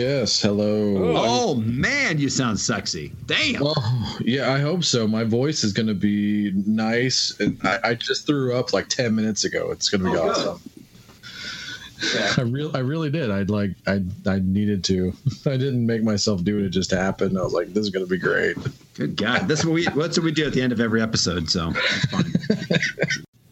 Yes, hello. Oh, oh man, you sound sexy. Damn. Oh, yeah, I hope so. My voice is going to be nice. And I, I just threw up like 10 minutes ago. It's going to be Oh, good. awesome. I really, I really did. I'd like, I, I needed to. I didn't make myself do it. It just happened. I was like, this is going to be great. Good God. That's what we that's what we do at the end of every episode, so it's fine.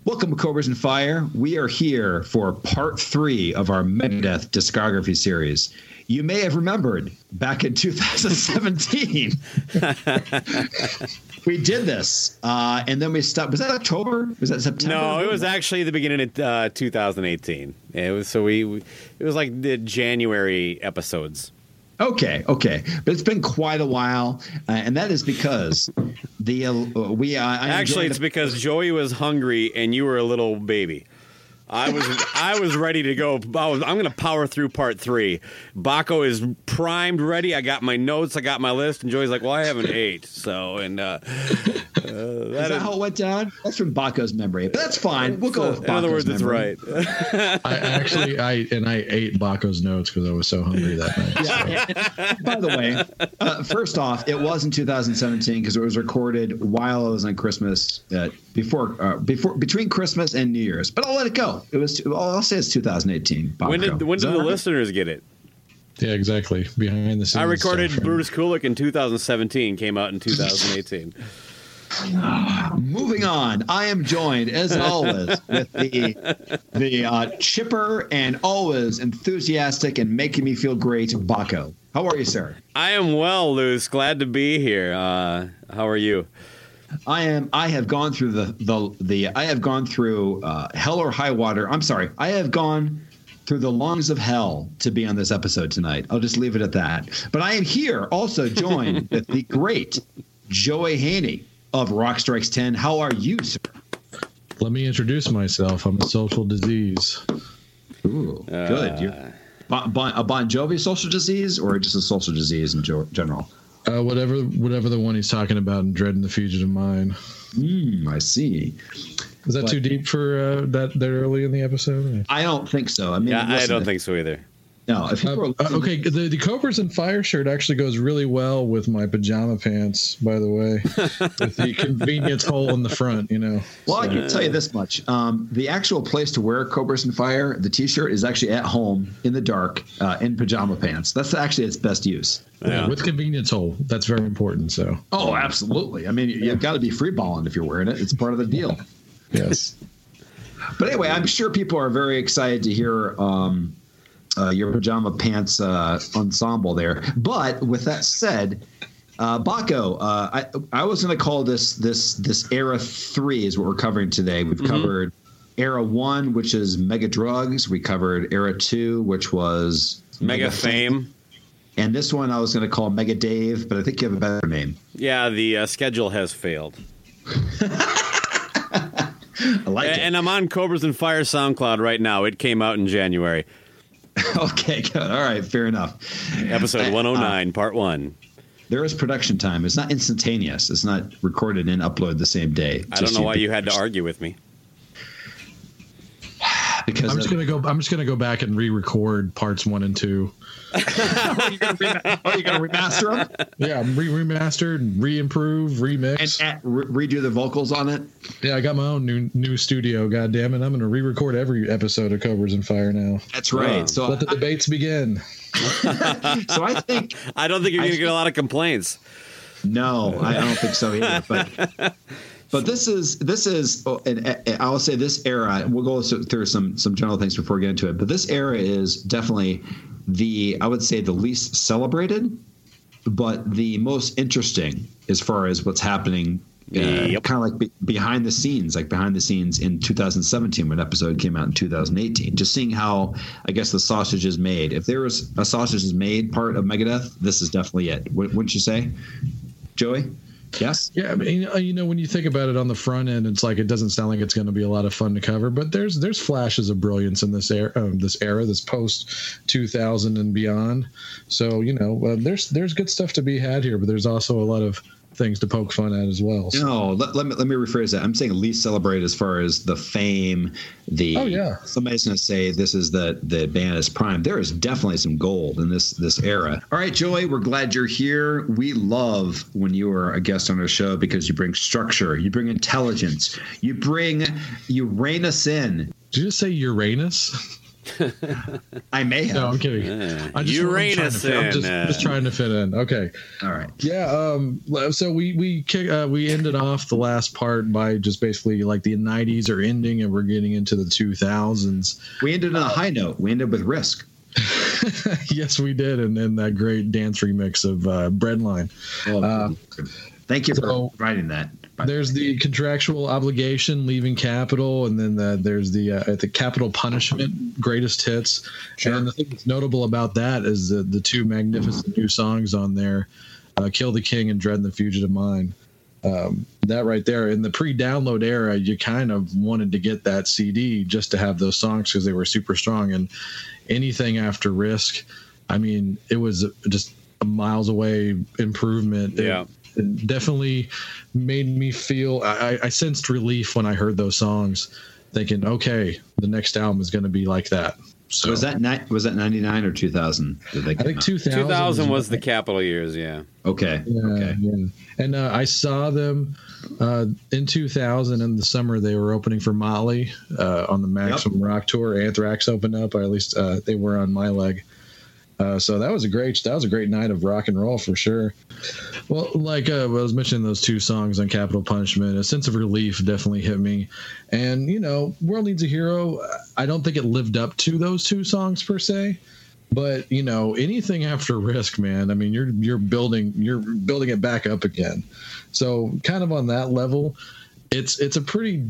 Welcome to Cobras and Fire. We are here for part three of our Megadeth discography series. You may have remembered back in 2017, we did this, uh, and then we stopped. Was that October? Was that September? No, it was actually the beginning of uh, 2018. It was so we, we it was like the January episodes. Okay, okay, but it's been quite a while, uh, and that is because the uh, we uh, Actually, it's the- because Joey was hungry and you were a little baby. I was I was ready to go. I was, I'm going to power through part three. Bakko is primed, ready. I got my notes. I got my list. And Joey's like, "Well, I haven't ate." So, and uh, uh, Is that that is, how it went down? That's from Bakko's memory, but that's fine. We'll go with in other Bakko's words, it's right. I actually, I, and I ate Bakko's notes because I was so hungry that night. Yeah. By the way, uh, first off, it was in 2017 because it was recorded while I was on Christmas, uh, before, uh, before, between Christmas and New Year's. But I'll let it go. It was. I'll say it's 2018. Bakko. when did when Is did the all right? listeners get it? Yeah, exactly. Behind the scenes. I recorded stuff. Brutus Kulick in 2017. Came out in 2018. Moving on, I am joined as always with the the uh, chipper and always enthusiastic and making me feel great, Bakko. How are you, sir? I am well, Luce. Glad to be here. Uh, how are you? I am. I have gone through the the the. I have gone through uh, hell or high water. I'm sorry. I have gone through the lungs of hell to be on this episode tonight. I'll just leave it at that. But I am here also joined with the great Joey Haynie of Rock Strikes Ten. How are you, sir? Let me introduce myself. I'm a social disease. Ooh, good. You bon, bon, a Bon Jovi social disease or just a social disease in jo- general? Uh, whatever, whatever the one he's talking about in Dread and the Fugitive Mind. Hmm, I see. Is that But- too deep for uh, that that early in the episode? I don't think so. I mean, Yeah, I don't if- think so either. No, if Uh, are uh, okay, the, the Cobras and Fire shirt actually goes really well with my pajama pants. By the way, with the convenience hole in the front, you know. Well, I can tell you this much: um, the actual place to wear Cobras and Fire, the T-shirt, is actually at home in the dark uh, in pajama pants. That's actually its best use. Yeah. With convenience hole, that's very important. So Oh, absolutely. I mean, you- you've got to be free balling if you're wearing it. It's part of the deal. yes, But anyway, I'm sure people are very excited to hear um, uh, your pajama pants uh, ensemble there. But with that said, uh, Bakko, uh, I, I was going to call this this this era three is what we're covering today. We've covered era one, which is Mega Drugs. We covered era two, which was Mega Fame. and this one I was going to call Mega Dave, but I think you have a better name. Yeah, the uh, schedule has failed. I like A- it. And I'm on Cobras and Fire SoundCloud right now. It came out in January. okay, good. All right, fair enough. Episode uh, uh, 109, part one. There is production time. It's not instantaneous. It's not recorded and uploaded the same day. I don't know why you had to argue with me. Because I'm just of- gonna go. I'm just gonna go back and re-record parts one and two. oh, you're gonna, rema- oh, you're gonna remaster them Yeah, re remastered, re-improve, and remix. re- redo the vocals on it. yeah, I got my own new new studio. God damn it! I'm gonna re-record every episode of Cobras and Fire now. That's right. Wow. So, Let the debates begin. so I think I don't think you're I going to get a lot of complaints. No, I don't think so either. But but this is this is oh, and I'll say this era. We'll go through some some general things before we get into it. But this era is definitely the I would say the least celebrated, but the most interesting as far as what's happening. Uh, Yep. Kind of like be, behind the scenes, like behind the scenes in 2017 when episode came out in 2018. Just seeing how I guess the sausage is made. If there was a sausage is made part of Megadeth, this is definitely it. Wou- Wouldn't you say? Joey? Yes? Yeah, I mean, you know- when you think about it on the front end, it's like it doesn't sound like it's going to be a lot of fun to cover, but there's there's flashes of brilliance in this era, um, this era, this post 2000 and beyond. So you know, uh, there's there's good stuff to be had here, but there's also a lot of things to poke fun at as well. So, No, let, let, me, let me rephrase that. I'm saying least celebrated as far as the fame, the Oh, yeah. somebody's gonna say this is the the band is prime. There is definitely some gold in this this era. All right, Joey, we're glad you're here. We love when you are a guest on our show because you bring structure, you bring intelligence, you bring you rein us in. did you just say Uranus? I may have. No, I'm kidding. Yeah. I just- I'm trying to Uranus I'm just, uh, just trying to fit in. Okay. All right. Yeah. Um. So we we kick, uh, we ended off the last part by just basically like the '90s are ending and we're getting into the 2000s. We ended on a high note. We ended with risk. yes, we did, and then that great dance remix of uh, Breadline. Oh, thank you so- for writing that. There's the contractual obligation leaving Capitol, and then the, there's the uh, the Capitol Punishment greatest hits. And the thing that's notable about that is the the two magnificent new songs on there, uh, "Kill the King" and "Dread and the Fugitive Mind." Um, that right there in the pre-download era, you kind of wanted to get that CD just to have those songs because they were super strong. And anything after Risk, I mean, it was just a miles away improvement. Yeah. it definitely made me feel I, I sensed relief when I heard those songs, thinking, okay, the next album is going to be like that. So was that ni- was that 99 or 2000? Did they I think 2000, 2000 was the Capitol years, yeah. Okay. Yeah, Okay. yeah. And uh, I saw them uh, in 2000 in the summer. They were opening for Mötley uh, on the Maximum Rock tour. Anthrax opened up, or at least uh, they were on my leg. Uh, so that was a great that was a great night of rock and roll for sure. Well, like uh, I was mentioning those two songs on Capitol Punishment, a sense of relief definitely hit me. And you know, World Needs a Hero. I don't think it lived up to those two songs per se, but you know, anything after Risk, man. I mean, you're you're building you're building it back up again. So kind of on that level, it's it's a pretty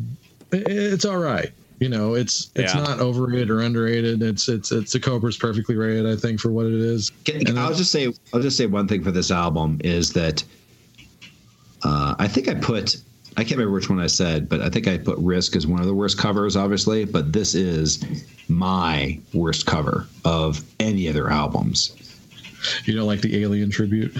it's all right. You know, it's it's Yeah. not overrated or underrated. It's it's it's the Cobra's perfectly rated, I think, for what it is. Can- And I'll just say I'll just say one thing for this album is that uh, I think I put I can't remember which one I said, but I think I put Risk as one of the worst covers, obviously. But this is my worst cover of any other albums. You know, like the Alien tribute.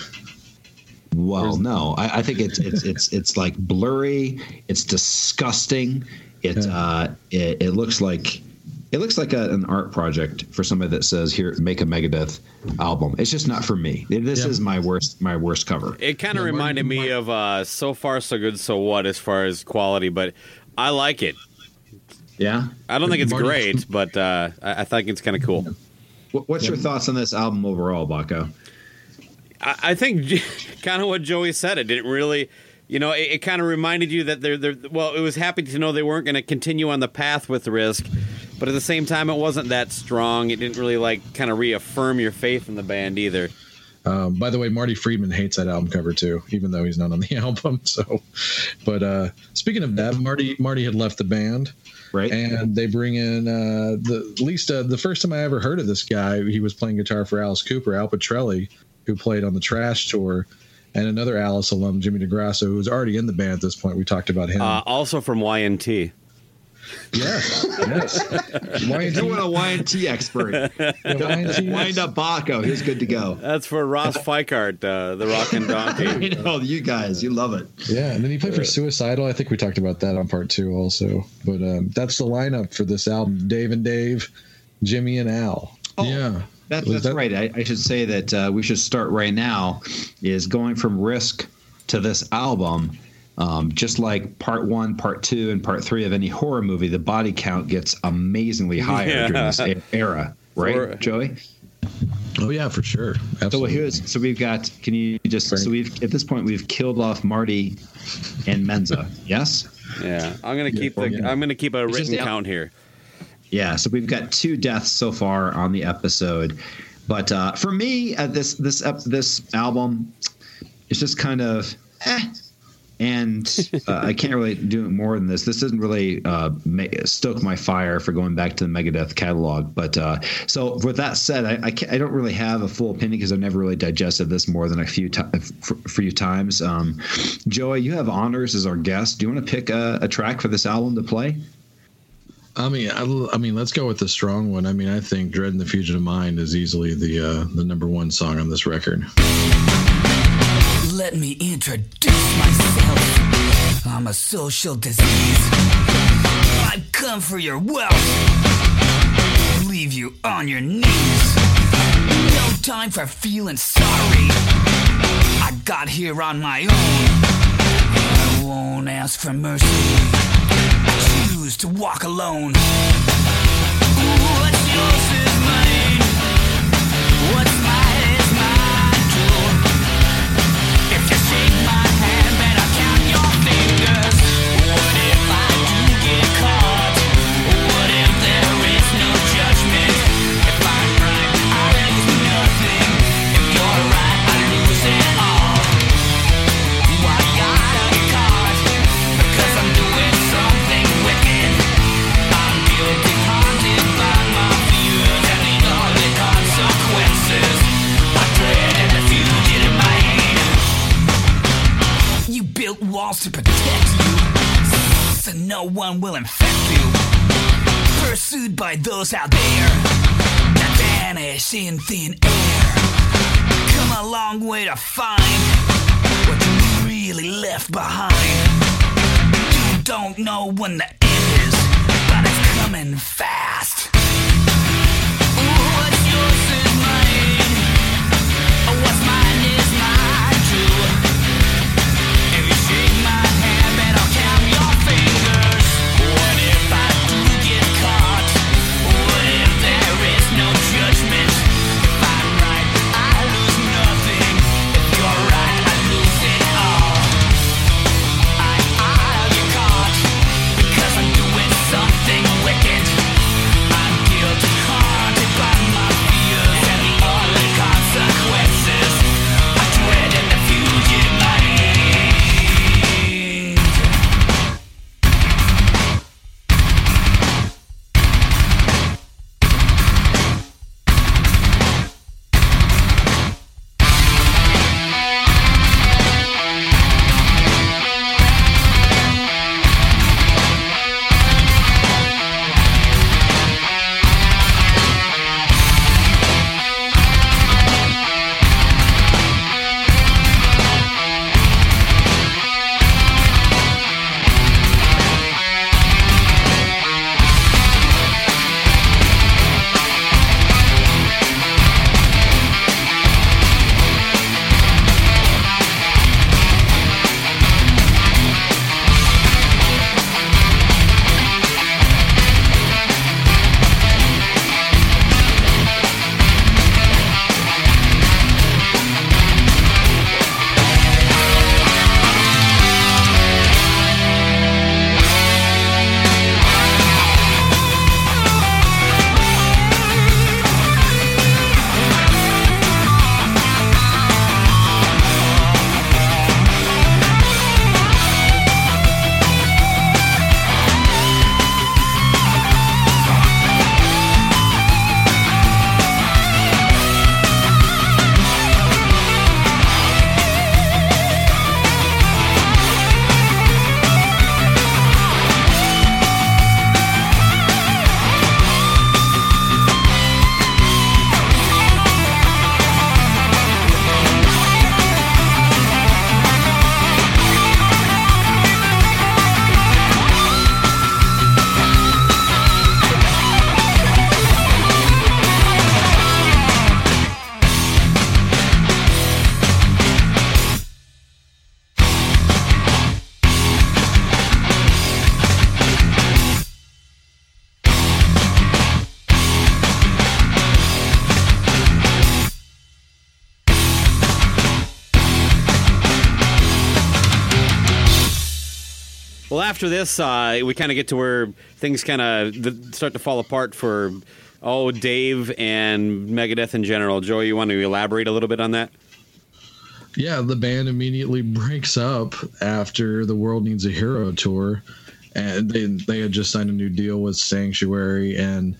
Well, no, I, I think it's it's it's it's like blurry. It's disgusting. It Yeah. uh, it, it looks like it looks like a, an art project for somebody that says here make a Megadeth album. It's just not for me. This Yeah. is my worst my worst cover. It kind of Yeah, Marty- reminded me Marty- of uh, So Far So Good So What as far as quality, but I like it. Yeah. I don't think it's Marty- great, but uh, I, I think it's kind of cool. What, what's your thoughts on this album overall, Bakko? I, I think kind of what Joey said. It didn't really, you know, it, it kind of reminded you that they're, they're, well, it was happy to know they weren't going to continue on the path with Risk, but at the same time, it wasn't that strong. It didn't really, like, kind of reaffirm your faith in the band either. Um, by the way, Marty Friedman hates that album cover too, even though he's not on the album. So, but uh, speaking of that, Marty Marty had left the band, Right. and they bring in uh, the at least uh, the first time I ever heard of this guy. He was playing guitar for Alice Cooper, Al Pitrelli, who played on the Trash tour, and another Alice alum, Jimmy DeGrasso, who was already in the band at this point. We talked about him. Uh, also from Y&T. Yes, yes. If you want a Y&T expert, Y&T. wind up Bakko. He's good to go. That's for Ross Feikart, uh, the Rockin' Donkey. I know you guys, you love it. Yeah, and then he played for Suicidal. I think we talked about that on part two also. But um, that's the lineup for this album: Dave and Dave, Jimmy and Al. Oh, yeah, That, that's that- right. I, I should say that uh, we should start right now. Is going from Risk to this album. Um, just like part one, part two, and part three of any horror movie, the body count gets amazingly higher Yeah. during this era, right, For- Joey? Oh yeah, for sure. So here's so we've got. Can you just Right. so we've at this point we've killed off Marty and Menza. yes. Yeah, I'm gonna keep the. yeah. I'm gonna keep a just written the- count here. Yeah, so we've got two deaths so far on the episode, but uh, for me, uh, this this ep- this album is just kind of eh, and uh, I can't really do more than this. This doesn't really uh, stoke my fire for going back to the Megadeth catalog. But uh, so with that said, I I, I don't really have a full opinion because I've never really digested this more than a few f- few times. Um, Joey, you have honors as our guest. Do you want to pick a, a track for this album to play? I mean, I, I mean, let's go with the strong one. I mean, I think "Dread and the Fugitive Mind" is easily the uh, the number one song on this record. Let me introduce myself. I'm a social disease. I've come for your wealth. Leave you on your knees. No time for feeling sorry. I got here on my own. I won't ask for mercy. Choose to walk alone. What's yours is mine. What's no one will infect you. Pursued by those out there that vanish in thin air. Come a long way to find what you really left behind. You don't know when the end is, but it's coming fast. After this, uh, we kind of get to where things kind of start to fall apart for oh Dave and Megadeth in general. Joey, you want to elaborate a little bit on that? Yeah, the band immediately breaks up after the World Needs a Hero tour, and they they had just signed a new deal with Sanctuary, and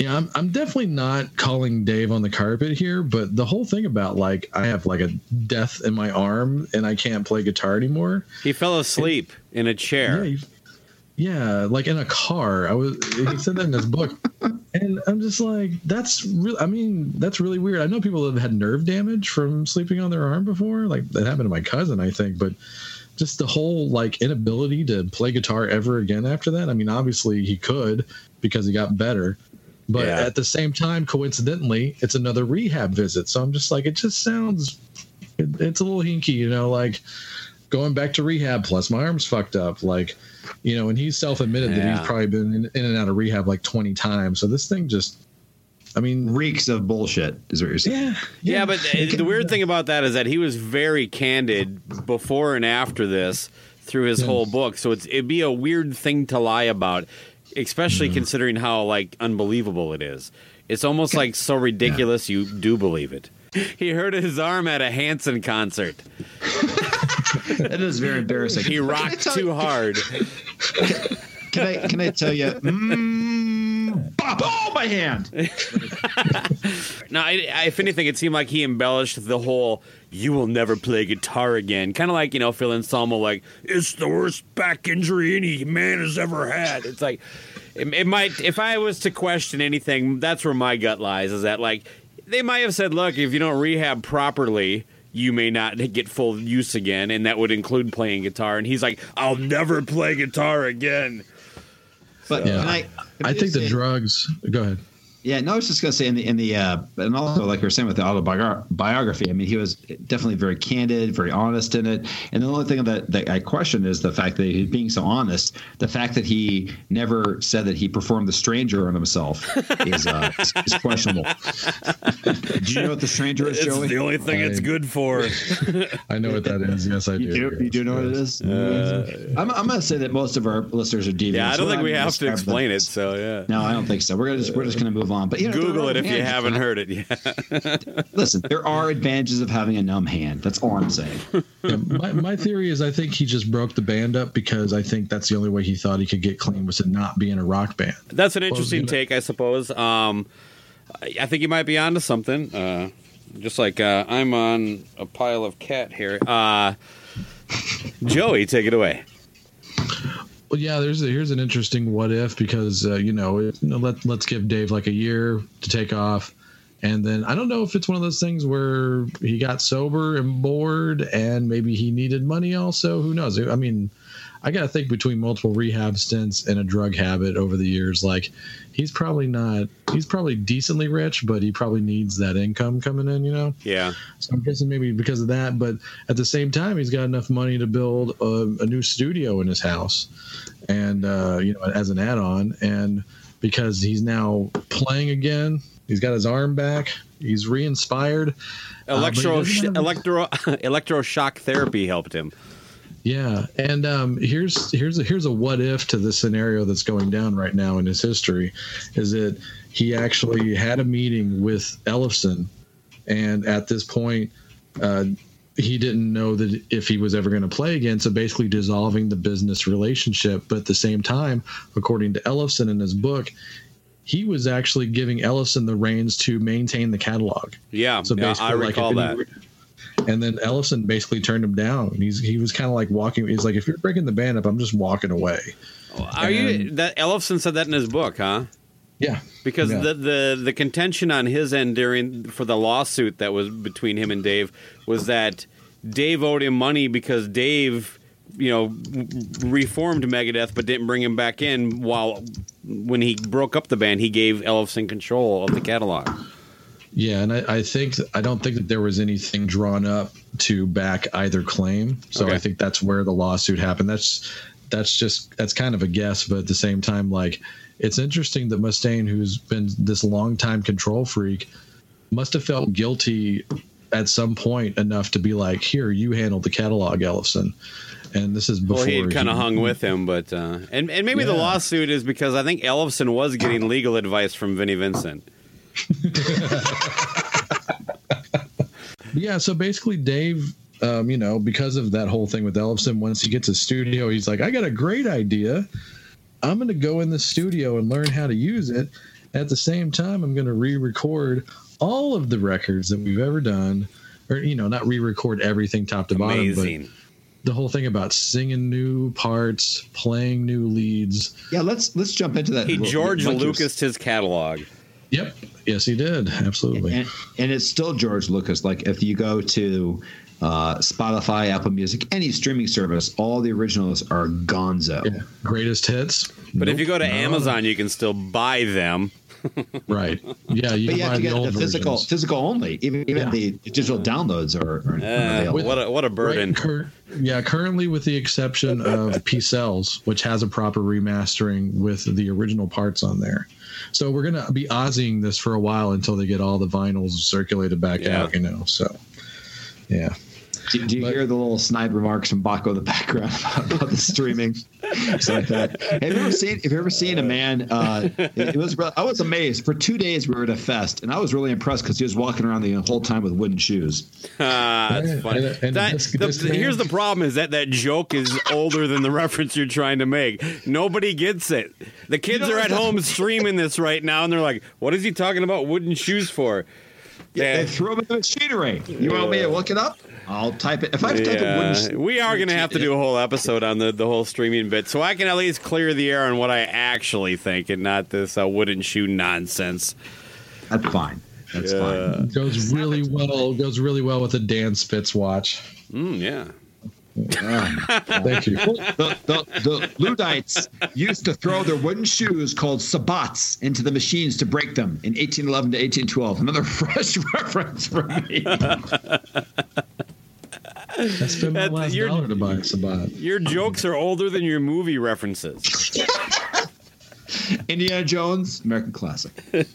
yeah, I'm I'm definitely not calling Dave on the carpet here, but the whole thing about like I have like a death in my arm and I can't play guitar anymore. He fell asleep in a chair. Yeah, yeah, like in a car. I was. He said that in his book, and I'm just like, that's really. I mean, that's really weird. I know people have had nerve damage from sleeping on their arm before. Like that happened to my cousin, I think. But just the whole like inability to play guitar ever again after that. I mean, obviously he could because he got better, but Yeah. at the same time, coincidentally, it's another rehab visit. So I'm just like, it just sounds. It, it's a little hinky, you know, like going back to rehab plus my arm's fucked up like you know and he's self-admitted that he's probably been in, in and out of rehab like 20 times so this thing just i mean Reeks of bullshit, is what you're saying. yeah Yeah, but uh, the weird thing about that is that he was very candid before and after this through his Yeah. whole book. So it's, it'd be a weird thing to lie about, especially Mm. considering how like unbelievable it is. It's almost like so ridiculous you do believe it. He hurt his arm at a Hanson concert. That is very embarrassing. He rocked too hard. Can I can I tell you? Mm, bop, oh, my hand. No, I, I- if anything, it seemed like he embellished the whole "you will never play guitar again," kind of like you know Phil Anselmo, like it's the worst back injury any man has ever had. It's like it, it might. If I was to question anything, that's where my gut lies. Is that like they might have said, "Look, if you don't rehab properly." You may not get full use again, and that would include playing guitar. And he's like, "I'll never play guitar again." But Yeah. can I? can i think the drugs go ahead Yeah, no, I was just gonna say in the in the uh, and also like we were saying with the autobiography. I mean, he was definitely very candid, very honest in it. And the only thing that, that I question is the fact that he's being so honest. The fact that he never said that he performed the stranger on himself is uh, is, is questionable. do you know what the stranger is, It's Joey? the only thing it's good for. i know what that is yes i do You do, you do know what it is? I'm, I'm going to say that most of our listeners are deviants. Yeah, I don't So think I'm we have to describe them- explain it. So yeah. No, I don't think so. We're gonna just we're just gonna move on. But you know, Google it if you haven't heard it yet. Listen, there are advantages of having a numb hand. That's all I'm saying. Yeah, my, my theory is I think he just broke the band up because I think that's the only way he thought he could get clean was to not be in a rock band. That's an interesting you know- take, I suppose. Um, I I think you might be onto something. Uh, just like uh, I'm on a pile of cat hair. Uh, Joey, take it away. Well, yeah, there's a, here's an interesting what if because uh, you know let let's give Dave like a year to take off, and then I don't know if it's one of those things where he got sober and bored, and maybe he needed money also. Who knows? I mean, I got to think between multiple rehab stints and a drug habit over the years, like he's probably not he's probably decently rich, but he probably needs that income coming in, you know. Yeah. So I'm guessing maybe because of that, but at the same time, he's got enough money to build a, a new studio in his house, and uh, you know, as an add-on, and because he's now playing again, he's got his arm back, he's re-inspired. Uh, he Electro have- electro electroshock therapy helped him. Yeah, and um, here's here's a, here's a what if to the scenario that's going down right now in his history, is that he actually had a meeting with Ellefson, and at this point, uh, he didn't know that if he was ever going to play again. So basically, dissolving the business relationship. But at the same time, according to Ellefson in his book, he was actually giving Ellefson the reins to maintain the catalog. Yeah, So yeah basically, I like, recall that. any- And then Ellefson basically turned him down. And he's he was kind of like walking. He's like, if you're breaking the band up, I'm just walking away. Oh, are you that Ellefson said that in his book, huh? Yeah, Because Yeah. the, the the contention on his end during for the lawsuit that was between him and Dave was that Dave owed him money because Dave, you know, reformed Megadeth but didn't bring him back in. While when he broke up the band, he gave Ellefson control of the catalog. Yeah. And I, I think I don't think that there was anything drawn up to back either claim. So Okay. I think that's where the lawsuit happened. That's that's just that's kind of a guess, but at the same time, like it's interesting that Mustaine, who's been this long time control freak, must have felt guilty at some point enough to be like, here, you handle the catalog, Ellefson." And this is before Well, he had kind of hung with him, but uh, and and maybe the lawsuit is because I think Ellefson was getting legal advice from Vinnie Vincent. Yeah, so basically, Dave, um, you know, because of that whole thing with Ellefson, once he gets a studio, he's like, I got a great idea. I'm going to go in the studio and learn how to use it. At the same time, I'm going to re record all of the records that we've ever done. Or, you know, not re record everything top to bottom, Amazing. but the whole thing about singing new parts, playing new leads. Yeah, let's let's jump into that. He George like Lucas his catalog. Yep. Yes, he did. Absolutely. and, and it's still George Lucas. Like if you go to uh, Spotify, Apple Music, any streaming service, all the originals are Gonzo. Yeah. Greatest hits. But if you go to no. Amazon, you can still buy them. right? Yeah, you But can you have buy to the get old the physical, versions. physical only. Even even Yeah. the digital downloads are, are Uh, available. what a what a burden. Right, cur- yeah, currently with the exception of Peace Sells, which has a proper remastering with the original parts on there. So we're gonna be Aussieing this for a while until they get all the vinyls circulated back Yeah. out, you know. So yeah. Do, do you But- hear the little snide remarks from Bakko in the background about, about the streaming? Stuff like that. Have you ever seen? Have you ever seen a man? Uh, it, it was. I was amazed. For two days, we were at a fest, and I was really impressed because he was walking around the whole time with wooden shoes. Ah, that's funny. and- and That- this- the- this man- here's the problem: is that that joke is older than the reference you're trying to make. Nobody gets it. The kids know are at home streaming this right now, and they're like, "What is he talking about wooden shoes for?" Yeah, Yeah. they threw him in the machinery. You want me to look it up? I'll type it. If I type in Yeah, wooden, we are going to have to do a whole episode on the, the whole streaming bit, so I can at least clear the air on what I actually think, and not this uh, wooden shoe nonsense. That's fine. That's Yeah. fine. Goes really well goes really well with a Dan Spitz watch. Mm, yeah. Thank you. The, the, the Luddites used to throw their wooden shoes called sabots into the machines to break them in 1811 to 1812. Another fresh reference from me. I spent my That's- last you're- dollar to buy a Sabat. Your jokes are older than your movie references. Indiana Jones, American classic.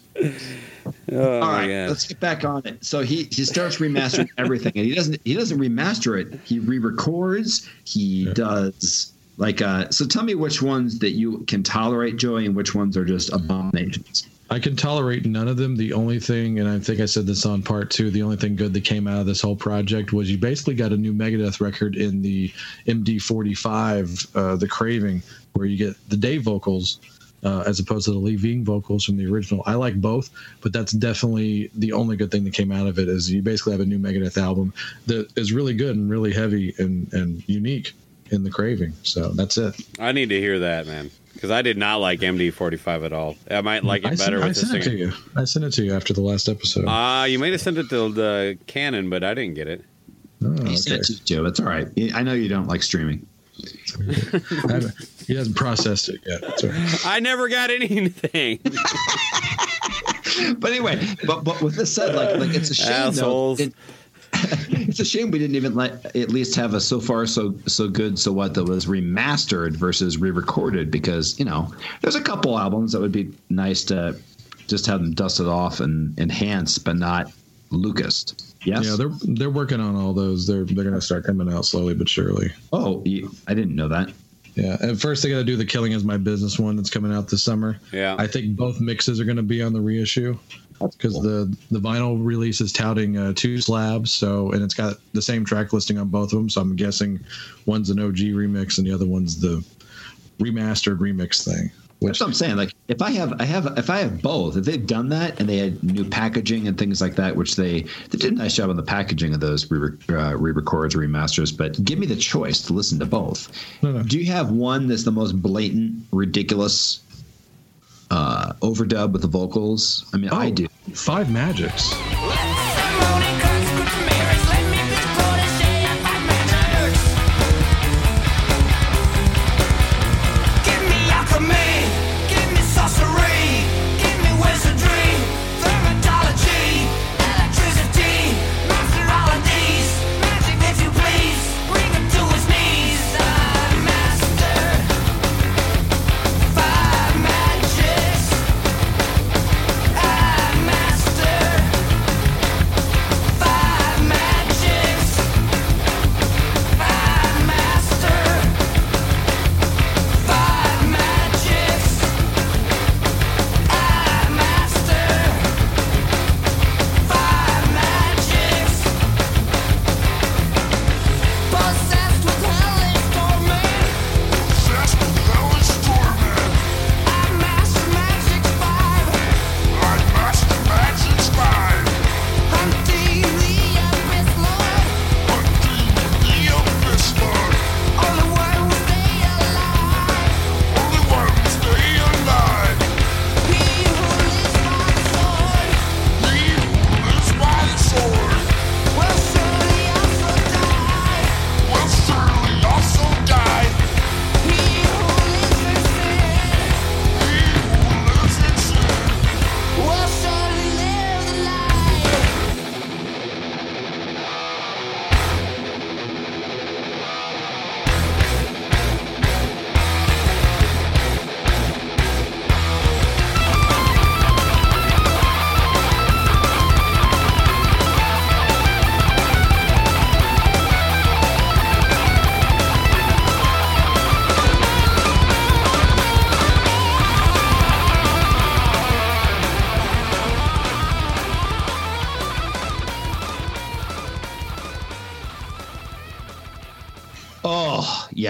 Oh, All right, yeah. let's get back on it. So he he starts remastering everything, and he doesn't he doesn't remaster it. He re-records. He does like uh. So tell me which ones that you can tolerate, Joey, and which ones are just abominations. I can tolerate none of them. The only thing, and I think I said this on part two, the only thing good that came out of this whole project was you basically got a new Megadeth record in the MD45, uh, the Craving, where you get the Dave vocals uh, as opposed to the Lee Ving vocals from the original. I like both, but that's definitely the only good thing that came out of it is you basically have a new Megadeth album that is really good and really heavy and, and unique in the Craving. So that's it. I need to hear that, man, because I did not like MD45 at all. I might like it I better sent, I with the sent it to you. I sent it to you after the last episode. Ah, you might have sent it to the canon, but I didn't get it. Oh, He sent it to Joe. That's all right. I know you don't like streaming. He hasn't processed it yet. That's. I never got anything. But anyway, but but with this said, like like it's a shame Assholes. though. It, it's a shame we didn't even let at least have a so far so so good so what that was remastered versus re-recorded because you know there's a couple albums that would be nice to just have them dusted off and enhanced but not Lucas. Yes. Yeah, they're they're working on all those. They're they're gonna start coming out slowly but surely. oh, you, I didn't know that. Yeah, at first they got to do the "Killing Is My Business" one that's coming out this summer. Yeah. I think both mixes are going to be on the reissue because the the vinyl release is touting uh, two slabs. So and it's got the same track listing on both of them. So I'm guessing one's an OG remix and the other one's the remastered remix thing. That's what I'm saying. Like, if I have, I have, if I have both, if they've done that and they had new packaging and things like that, which they they did a nice job on the packaging of those re uh, re-records, remasters. But give me the choice to listen to both. No, no. Do you have one that's the most blatant, ridiculous uh, overdub with the vocals? I mean, I Oh, do. Five Magics.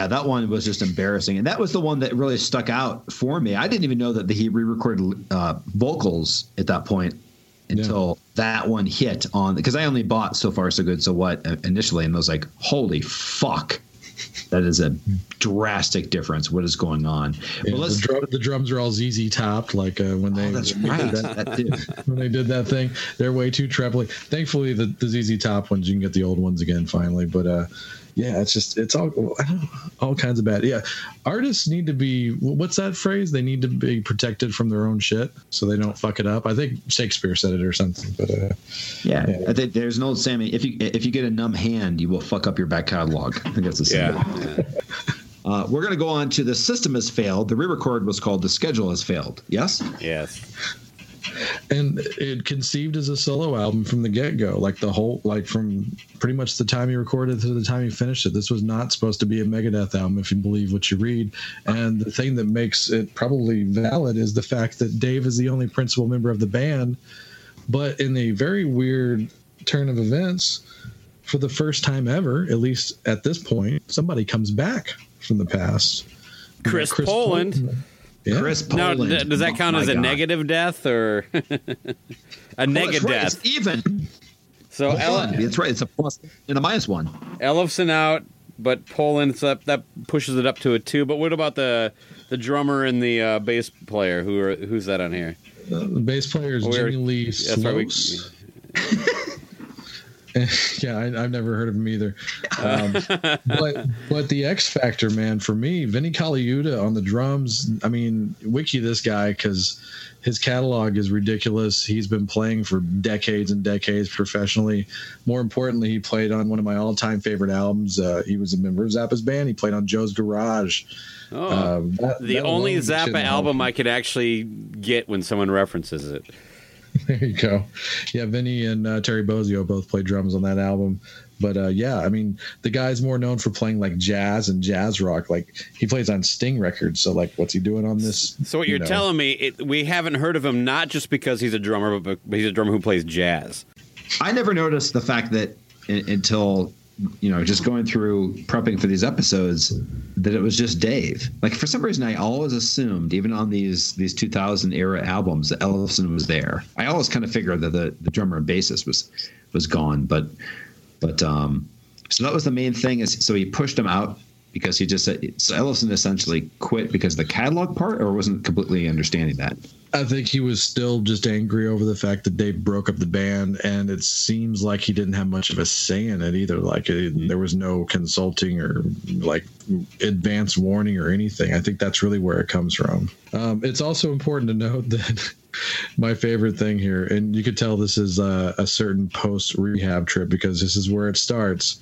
Yeah, that one was just embarrassing. And that was the one that really stuck out for me. I didn't even know that he re recorded uh, vocals at that point until that one hit on because I only bought So Far So Good So What uh, initially and I was like, holy fuck. That is a drastic difference. What is going on? Yeah, Well, the, drum, the drums are all ZZ topped, like uh, when they Oh, that's when they right. did that, that when they did that thing. They're way too trebly. Thankfully, the, the ZZ Top ones you can get the old ones again finally. But uh, yeah, it's just it's all I don't know, all kinds of bad. Yeah, artists need to be what's that phrase? They need to be protected from their own shit so they don't fuck it up. I think Shakespeare said it or something. But uh, Yeah, Yeah. I think there's an old Sammy. If you if you get a numb hand, you will fuck up your back catalog. I think that's the same. Yeah. Uh, we're going to go on to the system has failed. The re-record was called the schedule has failed. Yes. Yes. And it conceived as a solo album from the get go. Like the whole, like from pretty much the time he recorded to the time he finished it. This was not supposed to be a Megadeth album, if you believe what you read. And the thing that makes it probably valid is the fact that Dave is the only principal member of the band. But in a very weird turn of events, for the first time ever, at least at this point, somebody comes back from the past. Got Chris Poland. Yeah. Chris Now, Poland. does that Oh, count my as a God. negative death or a Oh, that's negative right. death? It's even. So Hold El- on. That's right. It's a plus and a minus one. Ellefson out, but Poland's up. That pushes it up to a two. But what about the the drummer and the uh, bass player? Who are who's that on here? Uh, the bass player is We're- Jimmy Lee That's right. We, Sloas. yeah, I, I've never heard of him either. Um, but but the X Factor man for me, Vinny Colaiuta on the drums. I mean, wiki this guy because his catalog is ridiculous. He's been playing for decades and decades professionally. More importantly, he played on one of my all-time favorite albums. Uh, he was a member of Zappa's band. He played on Joe's Garage. oh, Um, that- the that only Zappa album I could actually get when someone references it. There you go. Yeah, Vinny and uh, Terry Bozzio both played drums on that album. But uh, yeah, I mean, the guy's more known for playing like jazz and jazz rock. Like he plays on Sting records. So like, what's he doing on this? So what you you're know? telling me, it, we haven't heard of him not just because he's a drummer, but but he's a drummer who plays jazz. I never noticed the fact that in, until you know just going through prepping for these episodes that it was just Dave. Like for some reason, I always assumed, even on these these 2000 era albums, that Ellefson was there. I always kind of figured that the, the drummer and bassist was was gone, but but um, so that was the main thing. Is so he pushed him out because he just said so Ellefson essentially quit because the catalog part, or wasn't completely understanding that. I think he was still just angry over the fact that they broke up the band, and it seems like he didn't have much of a say in it either. Like it, there was no consulting or like advance warning or anything. I think that's really where it comes from. Um, it's also important to note that my favorite thing here, and you could tell this is a, a certain post rehab trip because this is where it starts.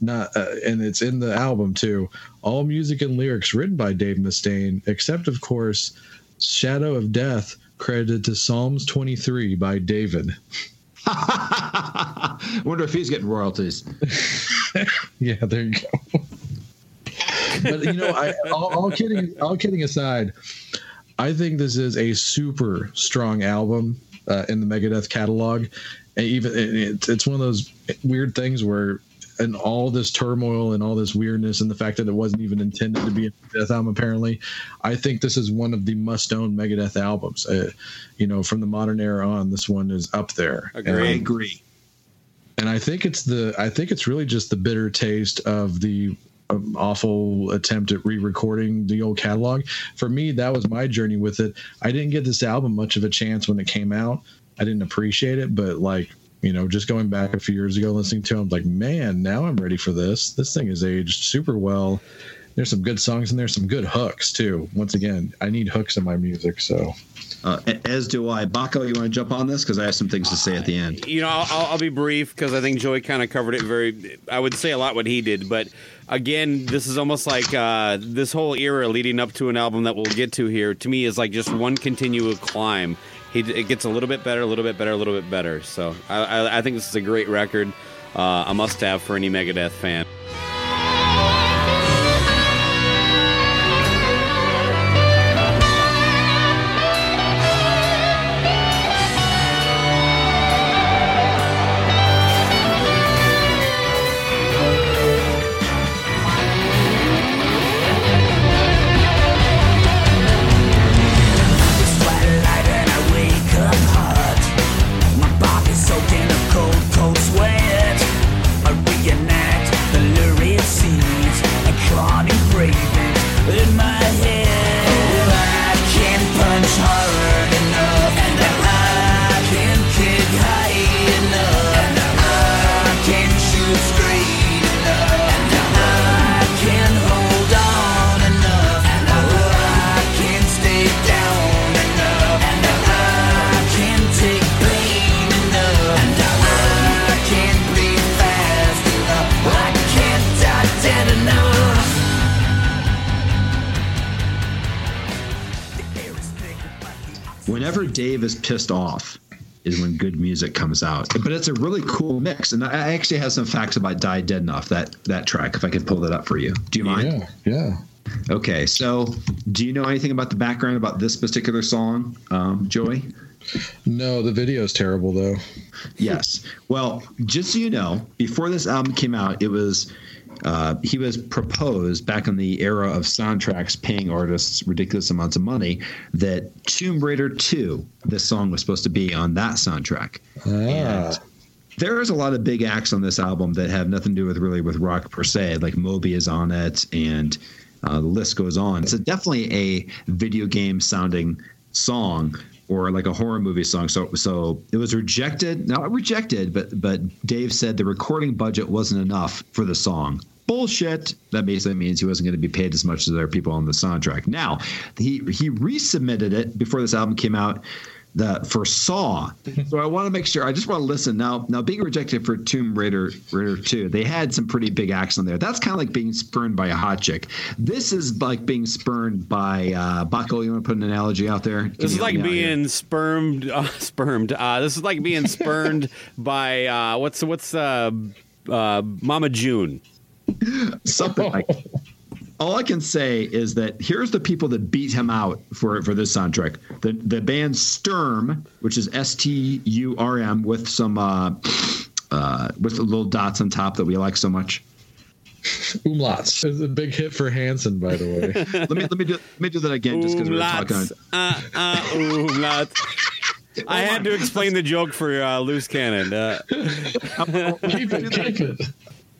Not, uh, and it's in the album too. All music and lyrics written by Dave Mustaine, except of course Shadow of Death, credited to Psalms 23 by David. I Wonder if he's getting royalties. Yeah, there you go. but you know, I all, all kidding all kidding aside, I think this is a super strong album uh, in the Megadeth catalog. And even it, it's it's one of those weird things where and all this turmoil and all this weirdness and the fact that it wasn't even intended to be a death album apparently i think this is one of the must-own megadeth albums uh, you know from the modern era on this one is up there I Agreed. agree. and I think it's the I think it's really just the bitter taste of the um, awful attempt at re-recording the old catalog. For me, that was my journey with it. I didn't get this album much of a chance when it came out. I didn't appreciate it, but like you know, just going back a few years ago, listening to them, like man, now I'm ready for this. This thing is aged super well. There's some good songs and there's some good hooks too. Once again, I need hooks in my music, so Uh, as do I. Bakko, you want to jump on this? Because I have some things to say at the end. You know, I'll, I'll, I'll be brief because I think Joey kind of covered it very. I would say a lot what he did, but again, this is almost like uh, this whole era leading up to an album that we'll get to here. To me, is like just one continual climb. He it gets a little bit better, a little bit better, a little bit better. So I, I, I think this is a great record, uh, a must-have for any Megadeth fan. Whenever Dave is pissed off is when good music comes out. But it's a really cool mix. And I actually have some facts about Die Dead Enough, that that track, if I could pull that up for you. Do you mind? Yeah, yeah. Okay, so do you know anything about the background about this particular song, um, Joey? No, the video is terrible though. Yes. Well, just so you know, before this album came out, it was uh, he was proposed back in the era of soundtracks paying artists ridiculous amounts of money that Tomb Raider 2, this song was supposed to be on that soundtrack. Ah. And there's a lot of big acts on this album that have nothing to do with really with rock per se, like Moby is on it, and uh, the list goes on. It's a, definitely a video game sounding song or like a horror movie song. So so it was rejected. Not rejected, but but Dave said the recording budget wasn't enough for the song. Bullshit. That basically means he wasn't going to be paid as much as other people on the soundtrack. Now he he resubmitted it before this album came out the for Saw. So I want to make sure. I just want to listen now. Now being rejected for Tomb Raider Raider Two, they had some pretty big acts on there. That's kind of like being spurned by a hot chick. This is like being spurned by uh, Bakko. You want to put an analogy out there? Can This is like me out here? being spermed, uh, spermed. Uh, this is like being spurned by uh, what's what's uh, uh, Mama June. something like. All I can say is that here's the people that beat him out for for this soundtrack. The the band Sturm, which is S T U R M, with some uh, uh, with the little dots on top that we like so much. Umlauts. It's a big hit for Hanson, by the way. Let me let me do let me do that again just because we were talking. Umlauts. Uh, uh, umlauts. I had to explain the joke for uh, loose cannon. Uh, keep it, keep it.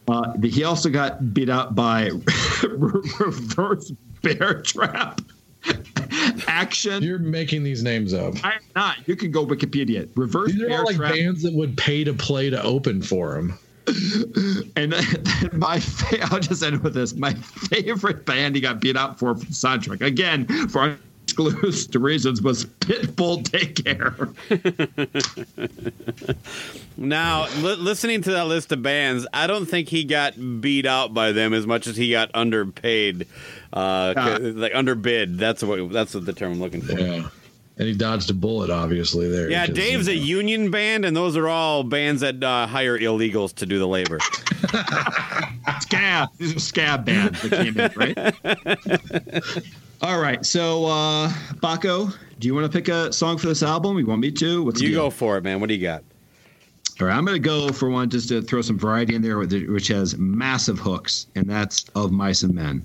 Uh, he also got beat out by reverse bear trap action. You're making these names up. I'm not. You can go Wikipedia. it. Reverse These are bear all like trap. bands that would pay to play to open for him. And my fa- I'll just end with this. My favorite band he got beat out for, for soundtrack again for exclusive reasons was Pitbull Daycare. now, li- listening to that list of bands, I don't think he got beat out by them as much as he got underpaid, uh, Yeah. like underbid. That's what that's what the term I'm looking for. Yeah. And he dodged a bullet, obviously, there. Yeah, Dave's you a union band, and those are all bands that uh, hire illegals to do the labor. Scab. These are scab bands that came in, right? All right. So, uh, Bakko, do you want to pick a song for this album? You want me to? What's You go for it, man. What do you got? All right, I'm going to go for one just to throw some variety in there, which has massive hooks, and that's of Mice and Men.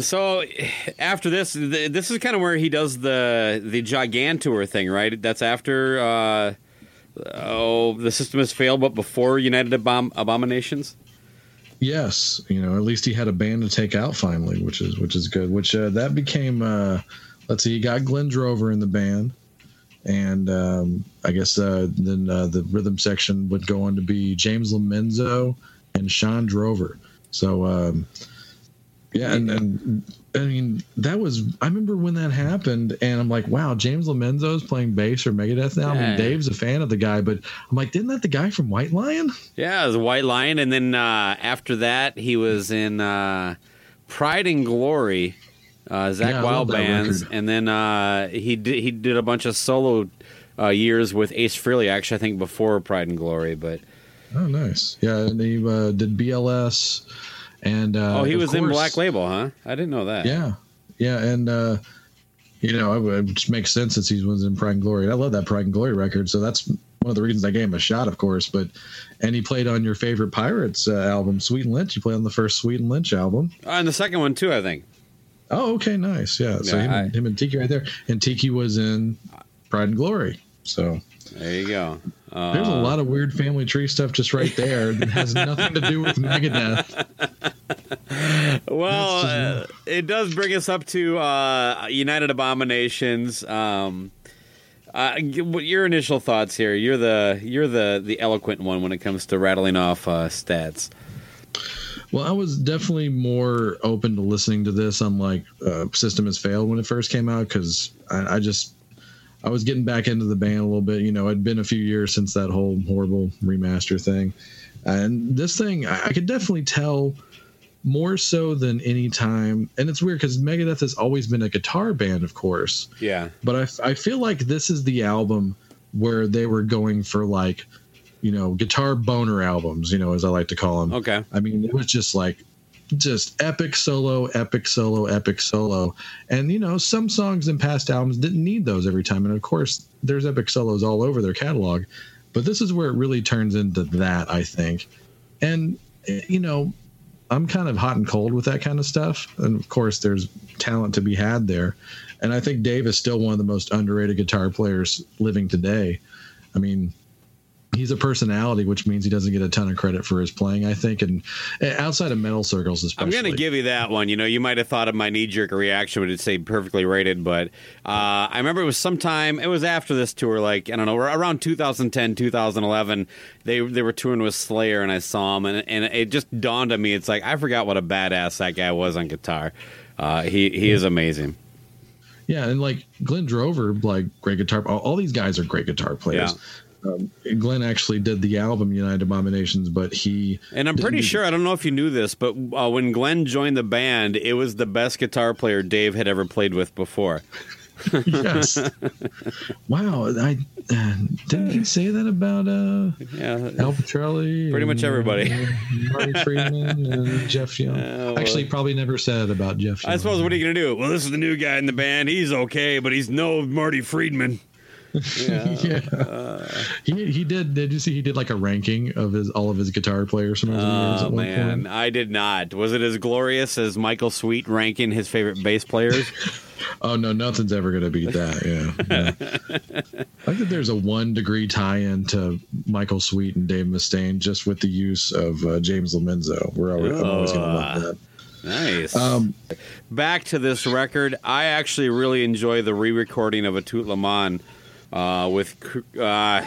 So after this, th- this is kind of where he does the the Gigantour thing, right? That's after uh, oh the system has failed, but before United Abom- Abominations. Yes, you know, at least he had a band to take out finally, which is which is good. Which uh, that became. Uh, let's see, he got Glenn Drover in the band, and um, I guess uh, then uh, the rhythm section would go on to be James Lomenzo and Shawn Drover. So um, yeah, and, and I mean that was I remember when that happened, and I'm like, wow, James Lomenzo's playing bass for Megadeth now. I mean, Dave's a fan of the guy, but I'm like, didn't that the guy from White Lion? Yeah, it was White Lion, and then uh, after that, he was in uh, Pride and Glory, uh, Zakk Yeah, Wylde bands, and then uh, he did he did a bunch of solo uh, years with Ace Frehley. Actually, I think before Pride and Glory, but Oh, nice. Yeah, and he uh, did BLS, and uh, oh, he was in Black Label, huh? I didn't know that. Yeah, yeah, and uh, you know, it just makes sense since he was in Pride and Glory. And I love that Pride and Glory record, so that's one of the reasons I gave him a shot, of course. But and he played on your favorite Pirates uh, album, Sweet and Lynch. You played on the first Sweet and Lynch album. Uh, and the second one too, I think. Oh, okay, nice. Yeah, so Yeah, him, I- him and Tiki right there, and Tiki was in Pride and Glory. So There you go. Uh, there's a lot of weird family tree stuff just right there that has nothing to do with Megadeth. Well, uh, it does bring us up to uh, United Abominations. Um, uh, what your initial thoughts here? You're the you're the the eloquent one when it comes to rattling off uh, stats. Well, I was definitely more open to listening to this, unlike uh, System Has Failed when it first came out, because I, I just I was getting back into the band a little bit. You know, it'd been a few years since that whole horrible remaster thing, and this thing I, I could definitely tell more so than any time. And it's weird because Megadeth has always been a guitar band, of course, Yeah, but I, I feel like this is the album where they were going for like you know guitar boner albums you know as i like to call them okay. I mean, it was just like just epic solo, epic solo, epic solo. And you know, some songs in past albums didn't need those every time. And of course, there's epic solos all over their catalog. But this is where it really turns into that, I think. And you know, I'm kind of hot and cold with that kind of stuff. And of course, there's talent to be had there. And I think Dave is still one of the most underrated guitar players living today. I mean, he's a personality, which means he doesn't get a ton of credit for his playing, I think. And eh, outside of metal circles, especially. I'm going to give you that one. You know, you might have thought of my knee jerk reaction would say perfectly rated, but uh, I remember it was sometime. It was after this tour, like I don't know, around 2010, 2011. They they were touring with Slayer, and I saw him, and and it just dawned on me. It's like I forgot what a badass that guy was on guitar. Uh, he he is amazing. Yeah, and like Glenn Drover, like great guitar. All, all these guys are great guitar players. Um, Glenn actually did the album United Abominations, but he And I'm pretty sure I don't know if you knew this, but uh, when Glenn joined the band, it was the best guitar player Dave had ever played with before. yes. wow, I uh, didn't he say that about uh, Yeah, Al Pitrelli? Pretty much and, everybody. uh, Marty Friedman and Jeff Young. Uh, well- Actually, probably never said it about Jeff. Young. I suppose what are you gonna do? Well, this is the new guy in the band. He's okay, but he's no Marty Friedman. Yeah. yeah, he he did. Did you see he did like a ranking of his all of his guitar players from over the years Oh at man, point? I did not. Was it as glorious as Michael Sweet ranking his favorite bass players? Oh no, nothing's ever gonna beat that. Yeah, yeah. I think there's a one degree tie-in to Michael Sweet and Dave Mustaine just with the use of uh, James Lomenzo. We're always, I'm always gonna love that. nice. Um, Back to this record, I actually really enjoy the re-recording of a Tout le Monde uh, with uh,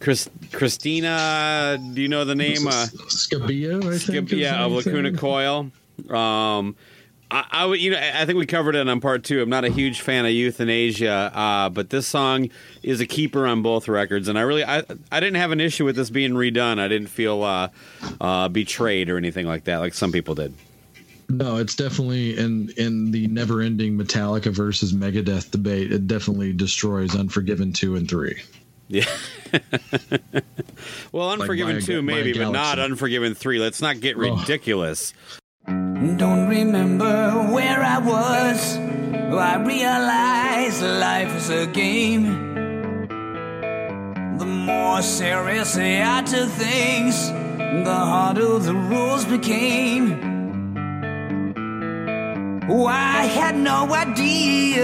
Chris, Christina. Do you know the name? Uh, Scabbia, I think. Yeah, of Lacuna. Coil. Um, I, I would, you know, I think we covered it on part two. I'm not a huge fan of Youthanasia, uh, but this song is a keeper on both records, and I really, I, I didn't have an issue with this being redone. I didn't feel uh, uh, betrayed or anything like that, like some people did. No, it's definitely in in the never-ending Metallica versus Megadeth debate. It definitely destroys Unforgiven two and three. Yeah. well, Unforgiven my- two maybe, but not. Unforgiven three. Let's not get Oh. ridiculous. Don't remember where I was. I realized life is a game. The more serious I took things, the harder the rules became. I had no idea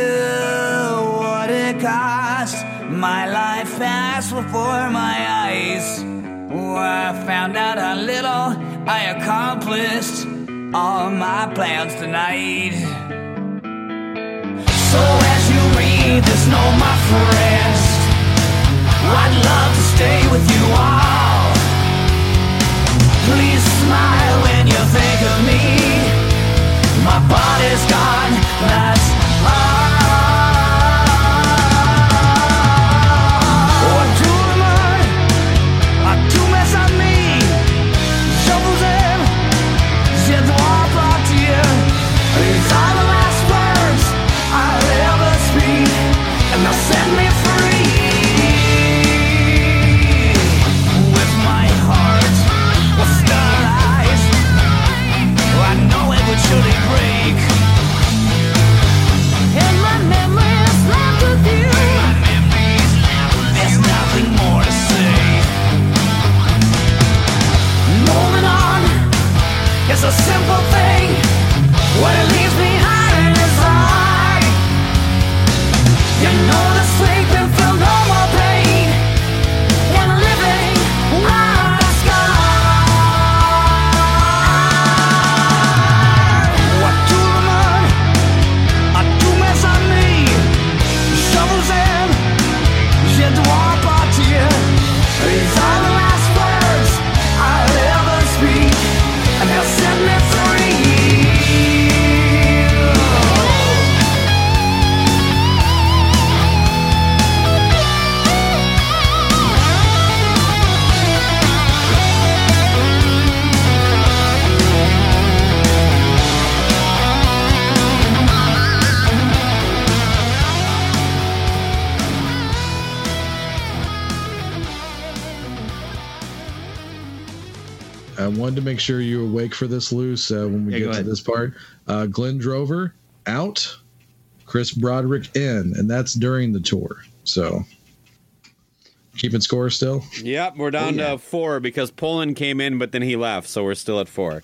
what it cost. My life passed before my eyes. I found out how little I accomplished all my plans tonight. So as you read this note, my friends, I'd love to stay with you all. Please smile when you think of me. My body's gone, that's wanted to make sure you were awake for this, loose uh, when we Yeah, get to this part. Uh, Glenn Drover out, Chris Broderick in, and that's during the tour. So keeping score still. Yep, we're down Oh, yeah. to four because Poland came in, but then he left, so we're still at four.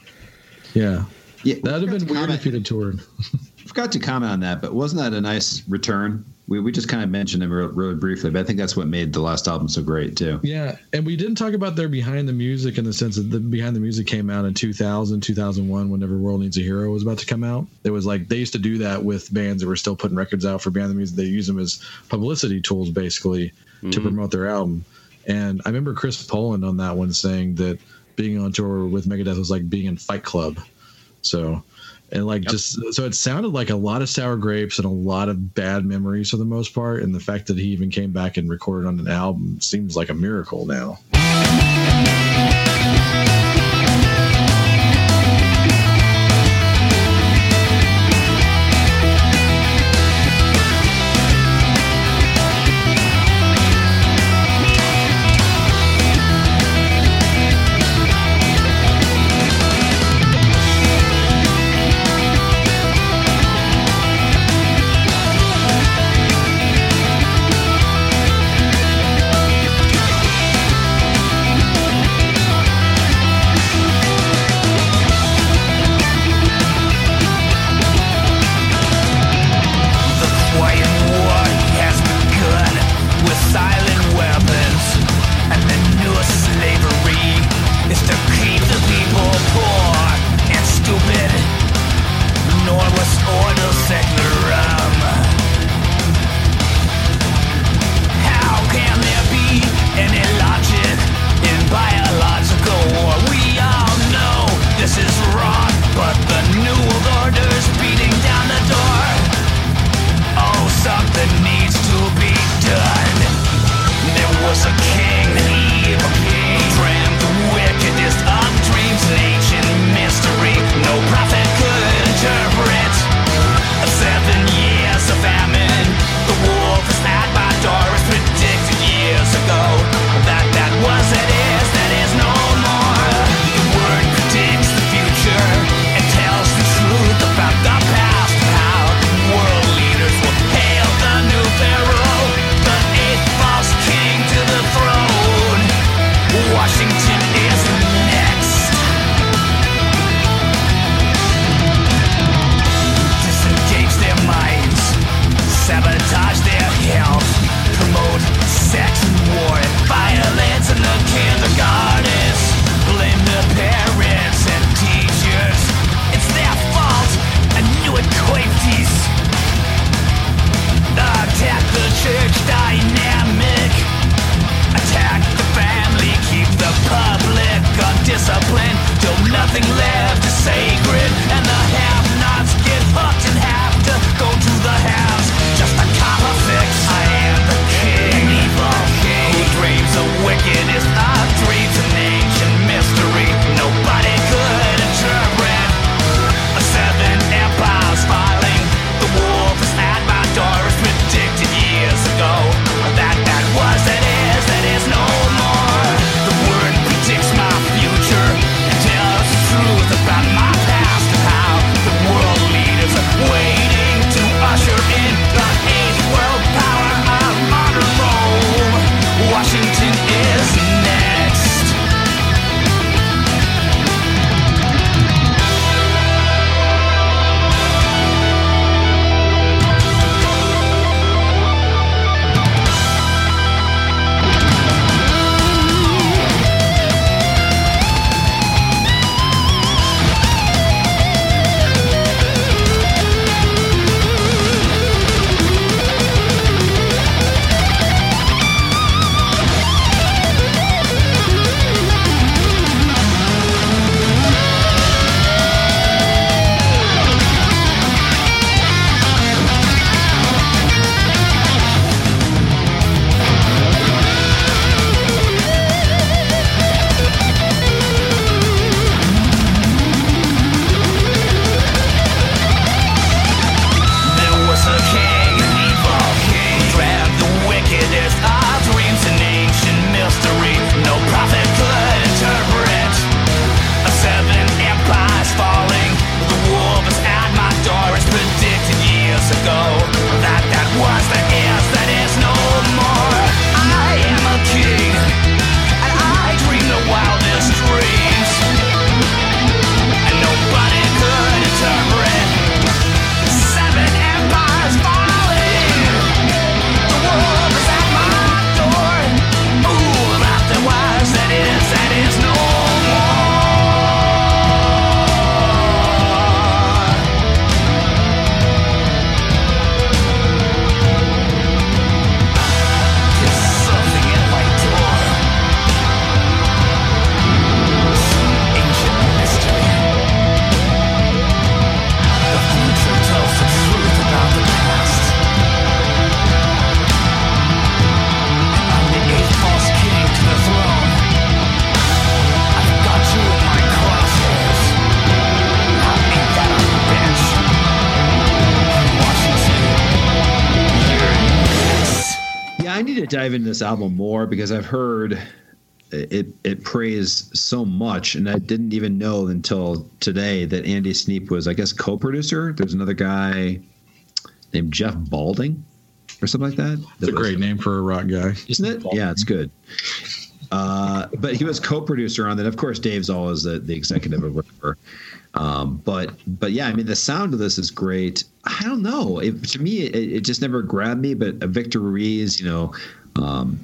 Yeah, Yeah, that'd have been weird comment- if you'd have toured. Forgot to comment on that, but wasn't that a nice return? We, we just kind of mentioned it real, really briefly, but I think that's what made the last album so great too. Yeah, and we didn't talk about their behind the music in the sense that the behind the music came out in 2000, 2001, whenever World Needs a Hero was about to come out. It was like they used to do that with bands that were still putting records out for behind the music. They use them as publicity tools basically to mm-hmm. promote their album. And I remember Chris Poland on that one saying that being on tour with Megadeth was like being in Fight Club. So and like just so it sounded like a lot of sour grapes and a lot of bad memories for the most part. And the fact that he even came back and recorded on an album seems like a miracle now. This album more because I've heard it it praised so much, and I didn't even know until today that Andy Sneap was, I guess, co-producer. There's another guy named Jeff Balding or something like that. It's a great name for a rock guy. isn't it? Yeah, it's good. Uh, but he was co-producer on that. Of course, Dave's always the, the executive or whatever. Um, but but yeah, I mean, the sound of this is great. I don't know. It, to me, it, it just never grabbed me. But Victor Ruiz, you know, um,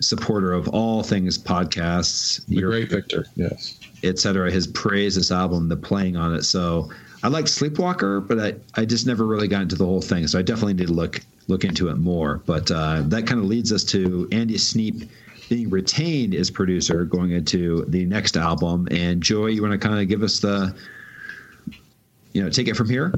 supporter of all things podcasts, The your- great Victor. Yes. etc. Has praised this album, the playing on it. So I like Sleepwalker, but I, I just never really got into the whole thing. So I definitely need to look look into it more. But uh, that kind of leads us to Andy Sneap being retained as producer going into the next album. And Joey, you want to kind of give us the, you know, take it from here?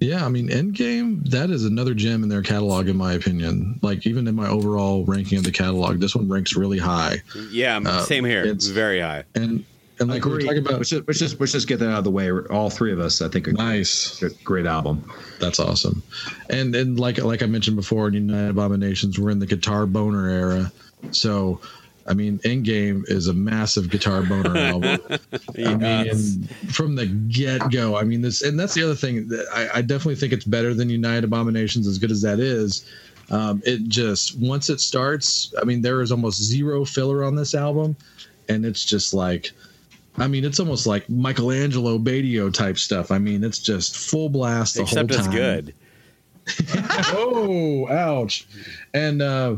Yeah, I mean, Endgame, that is another gem in their catalog, in my opinion. Like, even in my overall ranking of the catalog, this one ranks really high. Yeah, Uh, same here. it's- Very high. And and like we're talking about, let's just, let's just let's just get that out of the way. All three of us, I think, are nice. great album. That's awesome. And and like like I mentioned before, in United Abominations, we're in the guitar boner era. So, I mean, Endgame is a massive guitar boner album. I mean, from the get go. I mean, this and that's the other thing. That I, I definitely think it's better than United Abominations, as good as that is. Um, it just once it starts, I mean, there is almost zero filler on this album, and it's just like. I mean, it's almost like Michael Angelo Batio type stuff. I mean, it's just full blast the Except whole it's time. good. oh, ouch. And uh,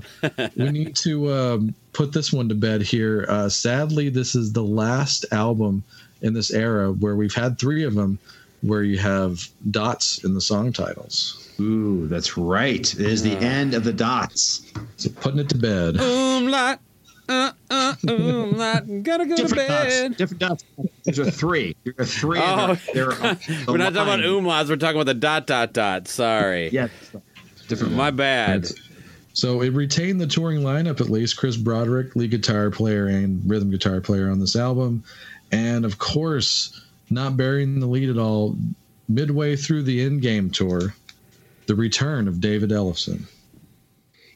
we need to um, put this one to bed here. Uh, sadly, this is the last album in this era where we've had three of them where you have dots in the song titles. Ooh, that's right. It is the end of the dots. So putting it to bed. Umlaut. Uh, uh, not gonna go to different bed. dots. Different dots. These are three. There are three. Oh, They're, they're We're not talking about aligned. umlauts. We're talking about the dot, dot, dot. Sorry. Yeah, different. My bad. So it retained the touring lineup at least. Chris Broderick, lead guitar player and rhythm guitar player on this album. And of course, not bearing the lead at all, midway through the Endgame tour, the return of David Ellefson.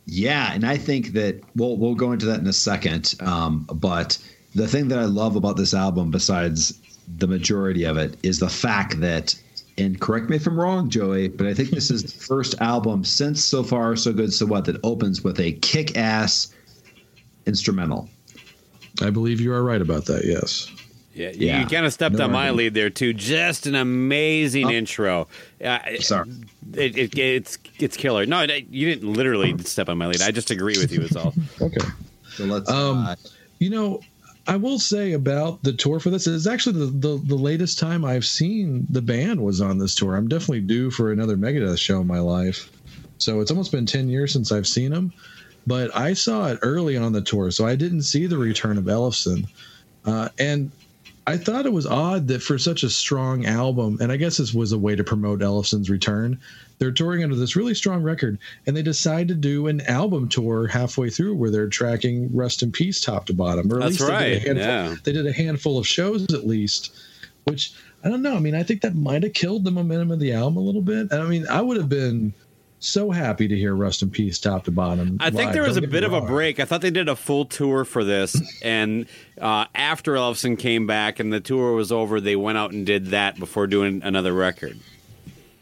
Yeah, and I think that we'll we'll go into that in a second. Um, but the thing that I love about this album, besides the majority of it, is the fact that, and correct me if I'm wrong, Joey, but I think this is the first album since So Far So Good So What that opens with a kick-ass instrumental. I believe you are right about that, yes. Yeah, you, Yeah. kind of stepped No on my lead there too. Just an amazing Oh. intro. Uh, Sorry. it, it, it's it's killer. No, it- you didn't literally step on my lead. I just agree with you. It's all. Okay. So let's. Um, uh, You know, I will say about the tour for this is actually the, the the latest time I've seen the band was on this tour. I'm definitely due for another Megadeth show in my life. So it's almost been 10 years since I've seen them, but I saw it early on the tour, so I didn't see the return of Ellefson. Uh, and I thought it was odd that for such a strong album, and I guess this was a way to promote Ellefson's return, they're touring under this really strong record, and they decide to do an album tour halfway through where they're tracking Rust in Peace top to bottom. Or at That's least right, They did, a handful, yeah. they did a handful of shows at least, which I don't know. I mean, I think that might have killed the momentum of the album a little bit. And I mean, I would have been so happy to hear Rust in Peace top to bottom. I think there was a Don't get bit of a break. I thought they did a full tour for this, and uh, after Ellefson came back and the tour was over, they went out and did that before doing another record.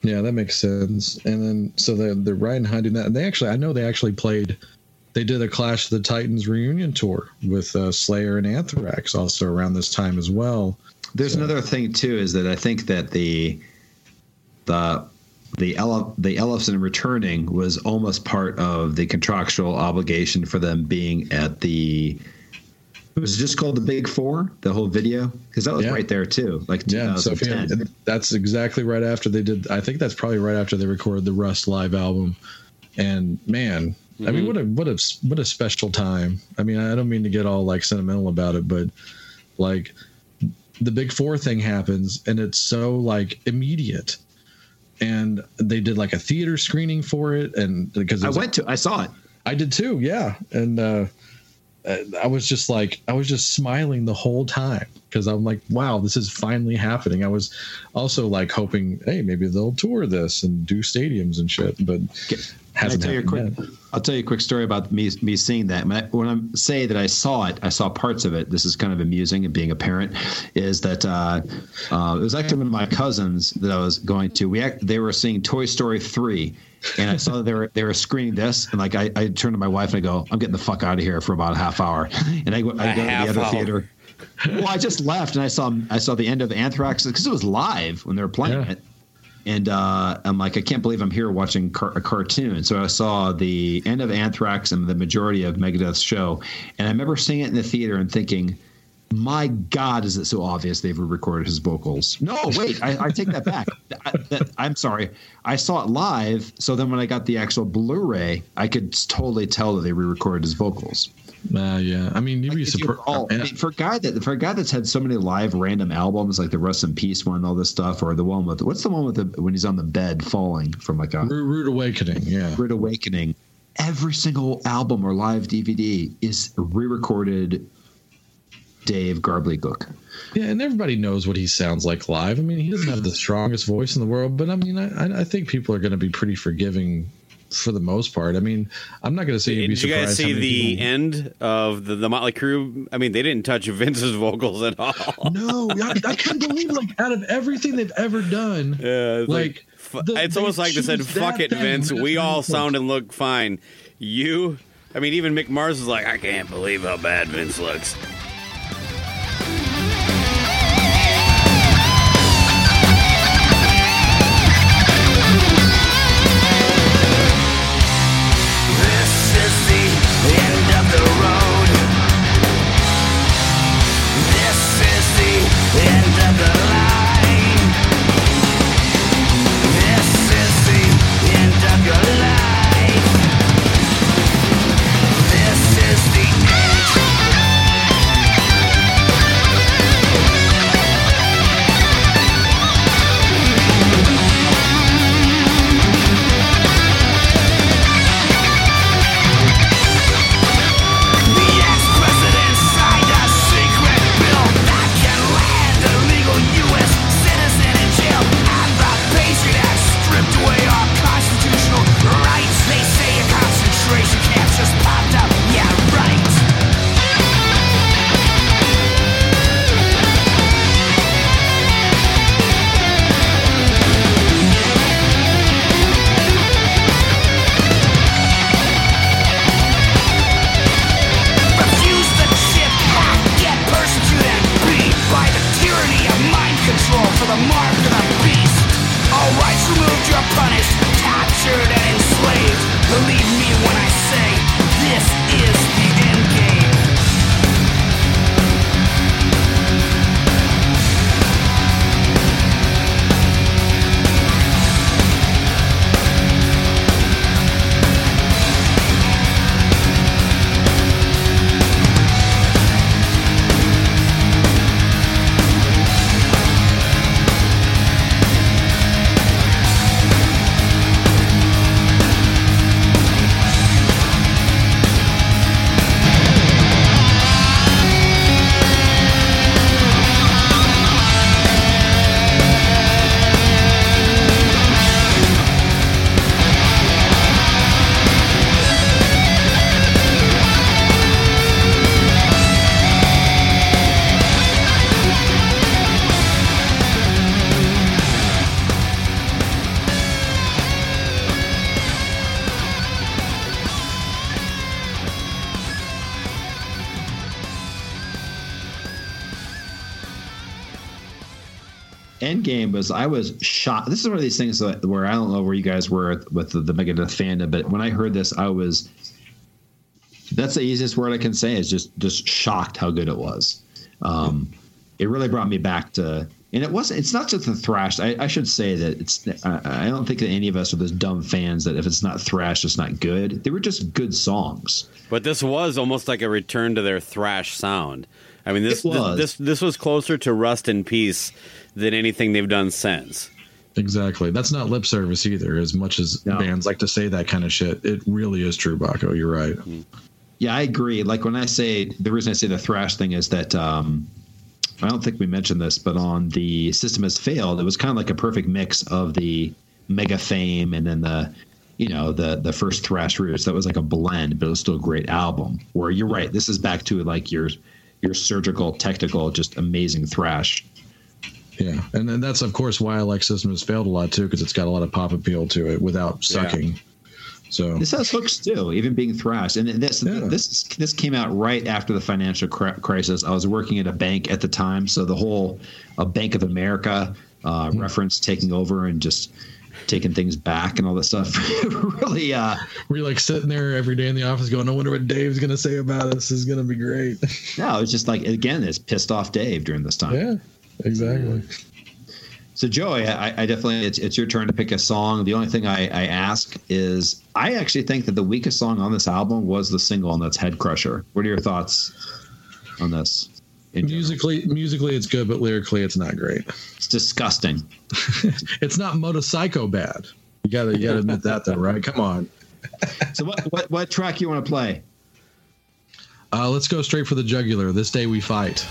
Yeah, that makes sense. And then so they're they're riding high doing that, and they actually I know they actually played. They did a Clash of the Titans reunion tour with uh, Slayer and Anthrax also around this time as well. There's another thing too is that I think that the the the Ele- the Ellefson returning was almost part of the contractual obligation for them being at the it was just called the Big Four the whole video because that was Yeah. right there too like Yeah, so 2010. that's exactly right after they did. I think that's probably right after they recorded the Rust live album. And man, I mean, mm-hmm. what a what a what a special time. I mean, I don't mean to get all like sentimental about it, but like the Big Four thing happens, and it's so like immediate. And they did like a theater screening for it, and because I went to I saw it I did too, yeah. And uh, uh, I was just like, I was just smiling the whole time because I'm like, wow, this is finally happening. I was also like hoping, hey, maybe they'll tour this and do stadiums and shit. But I'll Hasn't tell you a quick. yet. I'll tell you a quick story about me me seeing that. When I, when I say that I saw it, I saw parts of it. This is kind of amusing, and being a parent, is that uh, uh, it was actually one of my cousins that I was going to. We act, they were seeing Toy Story three, and I saw that they were they were screening this, and like I, I turned to my wife and I go, I'm getting the fuck out of here for about a half hour, and I, go- go to the other hour. theater. Well, I just left and I saw I saw the end of Anthrax because it was live when they were playing Yeah. it and uh, I'm like, I can't believe I'm here watching car- a cartoon. So I saw the end of Anthrax and the majority of Megadeth's show, and I remember seeing it in the theater and thinking, "My God, is it so obvious they've re recorded his vocals?" No, wait, I, I take that back. I, I'm sorry, I saw it live. So then when I got the actual Blu-ray, I could totally tell that they re-recorded his vocals. Uh, yeah, I mean, you'd be If you surprised. I mean, for a guy that for a guy that's had so many live random albums like the Rust in Peace one, all this stuff, or the one with what's the one with the when he's on the bed falling from like a Rude, Rude Awakening, yeah. Rude Awakening. Every single album or live DVD is re-recorded. Dave Garblygook. Yeah, and everybody knows what he sounds like live. I mean, he doesn't have the strongest voice in the world, but I mean, I, I think people are going to be pretty forgiving for the most part. I mean, I'm not going to say you'd be Did you surprised. guys see the people- end of the, the Mötley Crüe? I mean, they didn't touch Vince's vocals at all. No, I, I couldn't believe like out of everything they've ever done. Yeah, it's like, the- it's almost like they said, "Fuck it, Vince. We all sound and look fine. You, I mean, even Mick Mars is like, I can't believe how bad Vince looks." Endgame was I was shocked. This is one of these things that, where I don't know where you guys were with the, the Megadeth fandom, but when I heard this, I was. That's the easiest word I can say is just just shocked how good it was. Um, it really brought me back to, and it wasn't. It's not just the thrash. I, I should say that it's. I, I don't think that any of us are those dumb fans that if it's not thrash, it's not good. They were just good songs. But this was almost like a return to their thrash sound. I mean, this was. this this was closer to Rust in Peace than anything they've done since. Exactly. That's not lip service either, as much as No. bands like to say that kind of shit. It really is true, Bakko. You're right. Yeah, I agree. Like when I say the reason I say the thrash thing is that um, I don't think we mentioned this, but on the System Has Failed, it was kind of like a perfect mix of the mega fame and then the you know the the first thrash roots that was like a blend but it was still a great album where you're right this is back to like your your surgical technical just amazing thrash Yeah, and then that's of course why I like System has failed a lot too because it's got a lot of pop appeal to it without sucking. So this has hooks too even being thrashed. and this Yeah. this this came out right after the financial crisis i was working at a bank at the time so the whole uh, bank of america uh, Hmm. reference taking over and just taking things back and all that stuff really uh we're like sitting there every day in the office going, I wonder what Dave's gonna say about us. This is gonna be great. no it's just like again it's pissed off dave during this time yeah, exactly. So Joey, I, I definitely it's, it's your turn to pick a song. The only thing I, I ask is I actually think that the weakest song on this album was the single, and that's Head Crusher. What are your thoughts on this? Musically, musically it's good, but lyrically it's not great. it's disgusting. It's not Motorcycle bad. You gotta you gotta admit that though, right? Come on. So what what, what track you want to play? Uh, let's go straight for the jugular. This day we fight.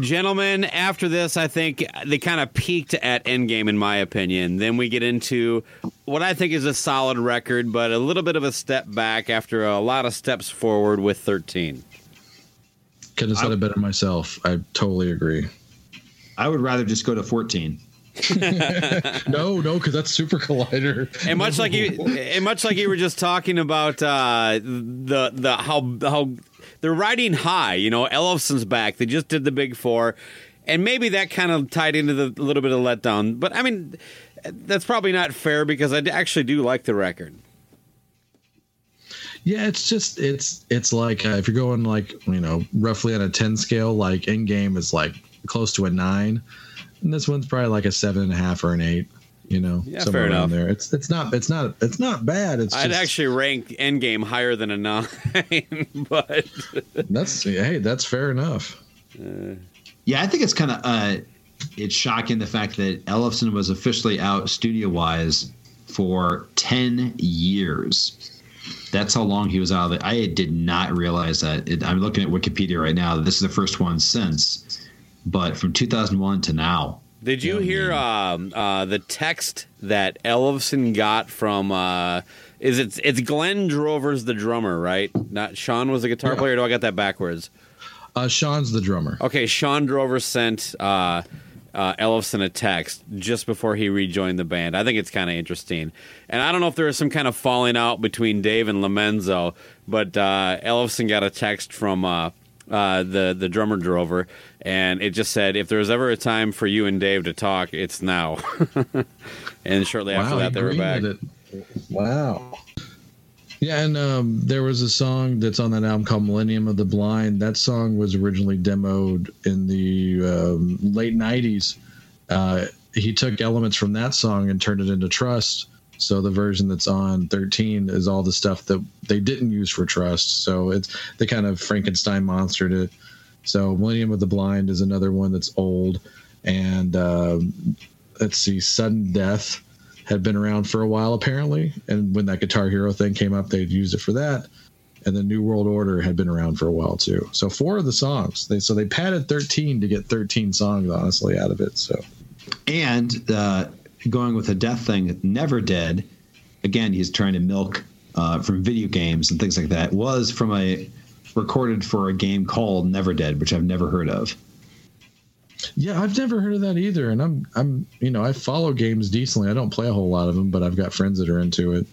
Gentlemen, after this, I think they kind of peaked at Endgame, in my opinion. Then we get into what I think is a solid record, but a little bit of a step back after a lot of steps forward with 13. Could have said it better myself. I totally agree. I would rather just go to 14. No, no, because that's Super Collider. And much like you, and much like you were just talking about uh, the the how how they're riding high. You know, Ellefson's back. They just did the big four, and maybe that kind of tied into the little bit of letdown. But I mean, that's probably not fair because I actually do like the record. Yeah, it's just it's it's like uh, if you're going like you know roughly on a ten scale, like Endgame is like close to a nine, and this one's probably like a seven and a half or an eight. You know, Yeah, somewhere fair around enough. there. It's it's not it's not it's not bad. It's I'd just, actually rank Endgame higher than a nine, but that's hey that's fair enough. Yeah, I think it's kind of uh, it's shocking the fact that Ellefson was officially out studio wise for ten years. That's how long he was out of it. I did not realize that. It, I'm looking at Wikipedia right now. This is the first one since, but from 2001 to now. Did you hear um, uh, the text that Ellefson got from? Uh, is it it's Glenn Drover's the drummer, right? Not Shawn was the guitar Yeah. player. Or do I got that backwards? Uh, Shawn's the drummer. Okay, Shawn Drover sent uh, uh, Ellefson a text just before he rejoined the band. I think it's kind of interesting. And I don't know if there was some kind of falling out between Dave and Lomenzo, but uh, Ellefson got a text from uh, the, the drummer Drover, and it just said, if there was ever a time for you and Dave to talk, it's now. and shortly after Wow, that, they were back. it. Wow. Yeah, and um, there was a song that's on that album called "Millennium of the Blind." That song was originally demoed in the um, late '90s. Uh, he took elements from that song and turned it into Trust. So the version that's on 13 is all the stuff that they didn't use for Trust. So it's they kind of Frankenstein monstered it. So Millennium of the Blind is another one that's old, and um, let's see, Sudden Death had been around for a while apparently, and when that Guitar Hero thing came up, they'd used it for that. And the New World Order had been around for a while too. So four of the songs, they so they padded 13 to get 13 songs honestly out of it. So And uh, going with the death thing, Never Dead, again, he's trying to milk uh, from video games and things like that, was from a recorded for a game called Never Dead, which I've never heard of. yeah, I've never heard of that either. And I'm I'm you know I follow games decently. I don't play a whole lot of them, but I've got friends that are into it.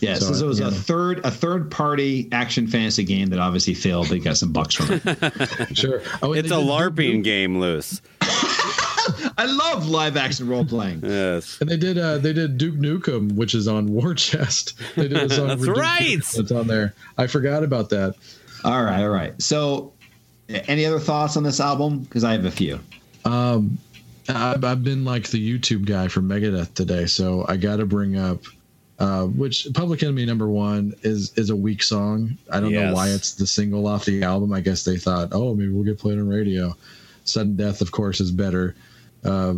Yes, So, so, it was yeah. a third a third party action fantasy game that obviously failed. They got some bucks from it. Sure, oh, It's a LARPing Duke- game, Loose. I love live action role playing. Yes. And they did uh they did Duke Nukem, which is on War Chest. They did a song That's for right. Nukem That's on there. I forgot about that. All right, all right. So, any other thoughts on this album? Because I have a few. Um, I've, I've been like the YouTube guy for Megadeth today, so I got to bring up uh, which Public Enemy number one is is a weak song. I don't Yes. know why it's the single off the album. I guess they thought, oh, maybe we'll get played on radio. Sudden Death, of course, is better. Uh,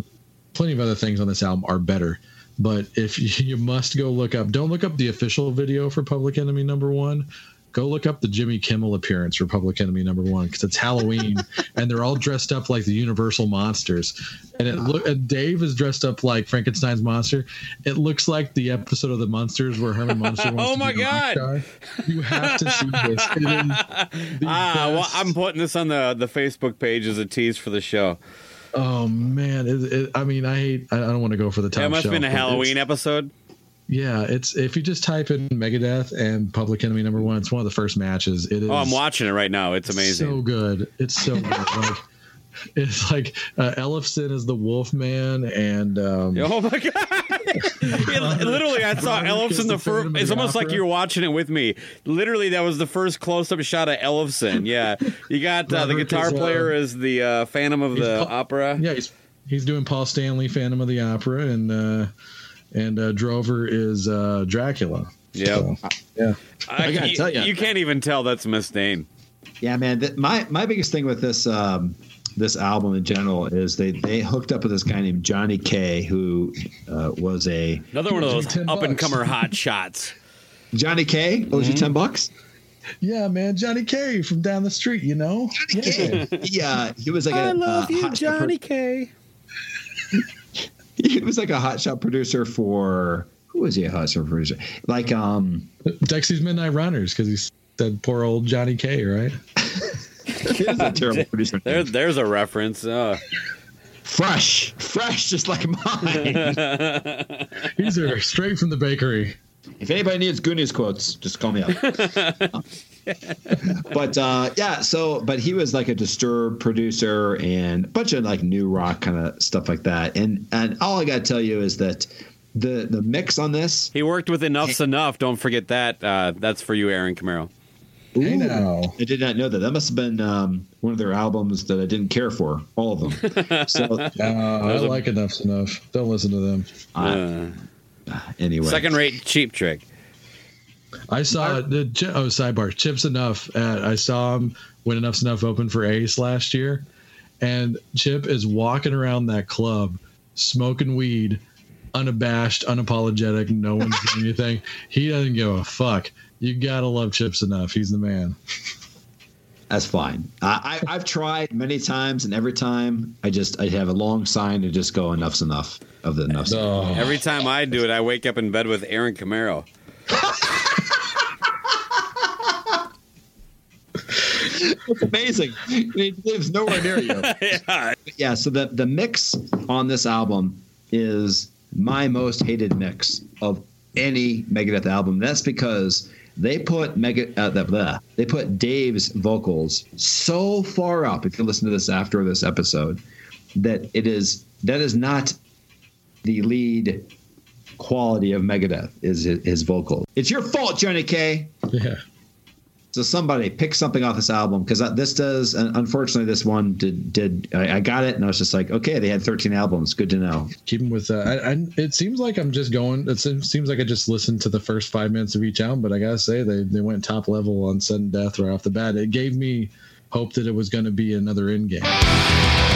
plenty of other things on this album are better. But if you, you must go look up, don't look up the official video for Public Enemy number one. Go look up the Jimmy Kimmel appearance for Public Enemy number one because it's Halloween and they're all dressed up like the Universal monsters. And it look and Dave is dressed up like Frankenstein's monster. It looks like the episode of the Munsters where Herman Munster wants Oh my God. You have to see this. It is the Ah, well. I'm putting this on the, the Facebook page as a tease for the show. Oh man, it, it, I mean, I hate. I, I don't want to go for the top. That must have been a shelf, Halloween episode. Yeah, it's if you just type in Megadeth and Public Enemy number one, it's one of the first matches. It is. Oh, I'm watching it right now. It's amazing. So good. It's so good. like it's like uh, Ellefson is the Wolf Man, and um, Oh my god! It- literally, I saw Robert Ellefson the the first. It's the almost like you're watching it with me. Literally, that was the first close-up shot of Ellefson. Yeah, you got uh, the guitar is, uh, player is the uh, Phantom of the Paul- Opera. yeah, he's he's doing Paul Stanley, Phantom of the Opera, and uh, and uh, Drover is uh, Dracula. Yep. So, yeah. I, gotta you, tell ya. you can't even tell that's Mustaine. Yeah, man. Th- my my biggest thing with this um, this album in general is they they hooked up with this guy named Johnny K, who uh, was a Another one of those up and comer hot shots. Johnny K. Owes you ten bucks. Yeah, man, Johnny K from down the street, you know. Yeah. Yeah, he was like a I love uh, you, hot shot Johnny K. pro- he was like a hotshot producer for who was he a hotshot producer? Like um, Dexy's Midnight Runners because he said poor old Johnny K, right? he a terrible producer. There, there's a reference. Uh, Fresh, fresh, just like mine. These are straight from the bakery. if anybody needs Goonies quotes, just call me up. but uh, yeah, so but he was like a Disturbed producer and a bunch of like new rock kind of stuff like that. And and all I got to tell you is that the the mix on this he worked with Enuff Z'Nuff. Don't forget that. Uh, that's for you, Aaron Camaro. Hey Ooh. now. I did not know that. That must have been um, one of their albums that I didn't care for, all of them. so Uh, I like Enuff Z'Nuff. Don't listen to them. Uh, anyway, second rate cheap trick. I saw the oh sidebar Chip Z'Nuff. At, I saw him when Enuff Z'Nuff opened for Ace last year, and Chip is walking around that club smoking weed, unabashed, unapologetic. No one's doing anything. He doesn't give a fuck. You gotta love Chip Z'Nuff. He's the man. That's fine. I, I, I've tried many times, and every time I just I have a long sign to just go enough's enough of the enough's. enough. Oh, Every time I do it, I wake up in bed with Aaron Camaro. It's amazing. He lives nowhere near you. yeah. yeah. So the the mix on this album is my most hated mix of any Megadeth album. That's because they put Mega uh, the, the, they put Dave's vocals so far up. If you listen to this after this episode, that it is that is not the lead quality of Megadeth is his, his vocal. It's your fault, Johnny K. yeah. So somebody pick something off this album because this does. Unfortunately, this one did. Did I, I got it and I was just like, okay, they had 13 albums. Good to know. Keep him with I, it seems like I'm just going. It seems, seems like I just listened to the first five minutes of each album, but I gotta say they they went top level on sudden death right off the bat. It gave me hope that it was going to be another Endgame.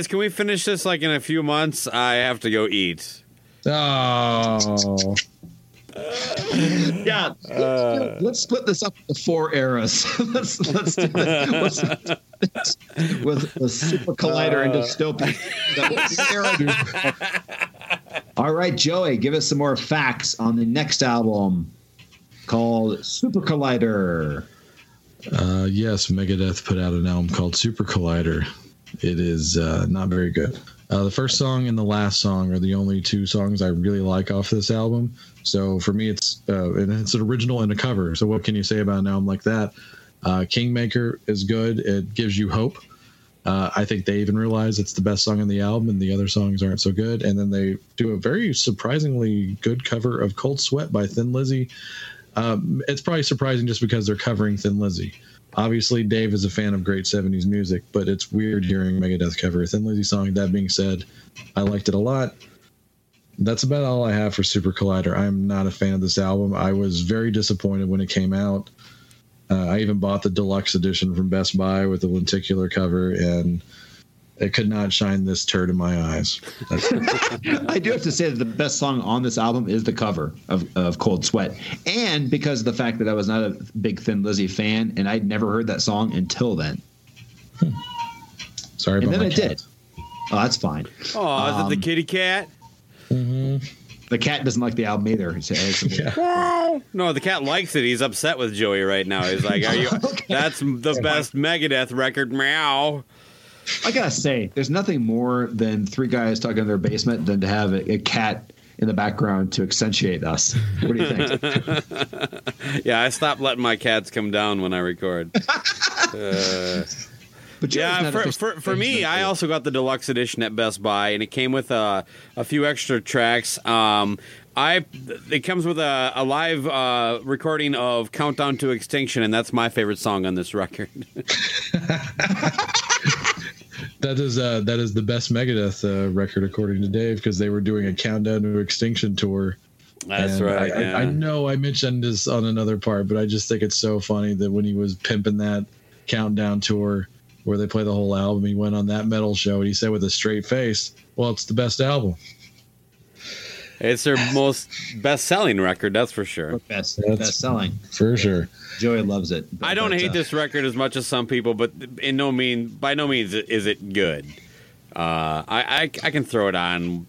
Guys, can we finish this like in a few months? I have to go eat. Oh, Yeah, let's, let's split this up into four eras. let's let's do this. Let's, with the super collider and dystopia. All right, Joey, give us some more facts on the next album called Super Collider. uh, yes, Megadeth put out an album called Super Collider. It is uh, not very good. Uh, the first song and the last song are the only two songs I really like off this album. So for me, it's uh, and it's an original and a cover. So what can you say about an album like that? Uh, Kingmaker is good. It gives you hope. Uh, I think they even realize it's the best song on the album, and the other songs aren't so good. And then they do a very surprisingly good cover of "Cold Sweat" by Thin Lizzy. Um, it's probably surprising just because they're covering Thin Lizzy. Obviously, Dave is a fan of great '70s music, but it's weird hearing Megadeth cover a Thin Lizzy song. That being said, I liked it a lot. That's about all I have for Super Collider. I'm not a fan of this album. I was very disappointed when it came out. Uh, I even bought the deluxe edition from Best Buy with the lenticular cover, and it could not shine this turd in my eyes. I do have to say that the best song on this album is the cover of, of Cold Sweat. And because of the fact that I was not a big Thin Lizzy fan and I'd never heard that song until then. sorry And about then my I cat. did. Oh, that's fine. Oh, is it the Um, kitty cat? The cat doesn't like the album either. It's- it's- No, the cat likes it. He's upset with Joey right now. He's like, "Are you? That's the best Megadeth record." Meow. I gotta say, there's nothing more than three guys talking in their basement than to have a, a cat in the background to accentuate us. What do you think? Yeah, I stop letting my cats come down when I record. Uh, But yeah, for, for, for me, I also got the deluxe edition at Best Buy, and it came with a, a few extra tracks. Um, I it comes with a, a live uh, recording of Countdown to Extinction, and that's my favorite song on this record. That is uh, that is the best Megadeth uh, record according to Dave because they were doing a countdown to extinction tour. That's And right. I, I- I, know I mentioned this on another part, but I just think it's so funny that when he was pimping that countdown tour where they play the whole album, he went on that metal show and he said with a straight face, "Well, it's the best album." It's their most best-selling record, that's for sure. Best, best selling. For sure. Joey loves it. I don't hate uh, this record as much as some people, but in no mean, by no means is it good. Uh, I, I I can throw it on,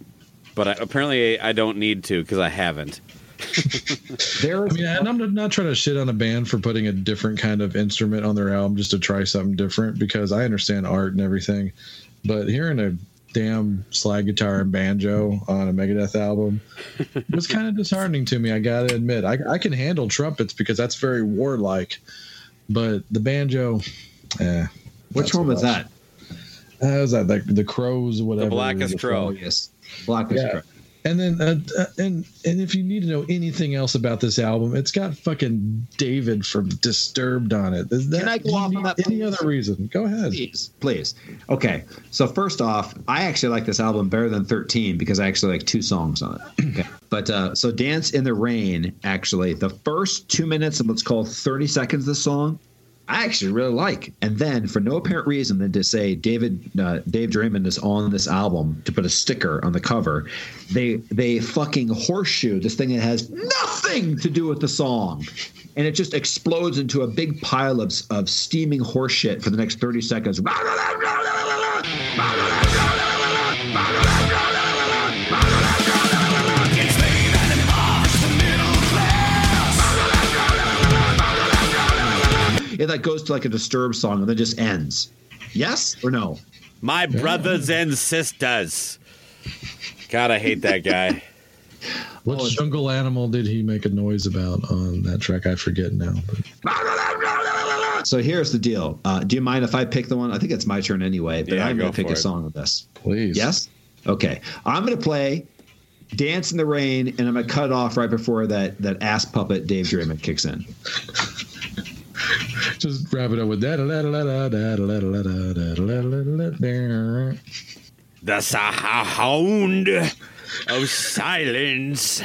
but I, apparently I don't need to because I haven't. There I mean, and I'm not trying to shit on a band for putting a different kind of instrument on their album just to try something different because I understand art and everything, but hearing a damn slide guitar and banjo on a Megadeth album it was kind of disheartening to me. I gotta admit, I, I can handle trumpets because that's very warlike, but the banjo, eh. which one was that? Uh, was that like the crows, whatever? Blackest the Crow. Oh yes, Black is Yeah. Crow. And then, uh, uh, and and if you need to know anything else about this album, it's got fucking David from Disturbed on it. Is that, Can I go off on that, Any please? other reason? Go ahead. Please, please. Okay, so first off, I actually like this album better than 13 because I actually like two songs on it. Okay. But uh, so Dance in the Rain, actually, the first two minutes and let's call 30 seconds of the song, I actually really like. And then for no apparent reason than to say David uh, Dave Draiman is on this album to put a sticker on the cover, they they fucking horseshoe this thing that has nothing to do with the song. And it just explodes into a big pile of, of steaming horseshit for the next 30 seconds. It like goes to like a disturbed song and then just ends. Yes or no? My brothers and sisters. God, I hate that guy. What Oh, jungle animal did he make a noise about on that track? I forget now. But So here's the deal. Uh, do you mind if I pick the one? I think it's my turn anyway, but Yeah, I'm going to pick a it. song of this. please, Yes? Okay. I'm going to play Dance in the Rain, and I'm gonna cut it off right before that that ass puppet Dave Draiman kicks in. Just wrap it up with that. The sound of silence.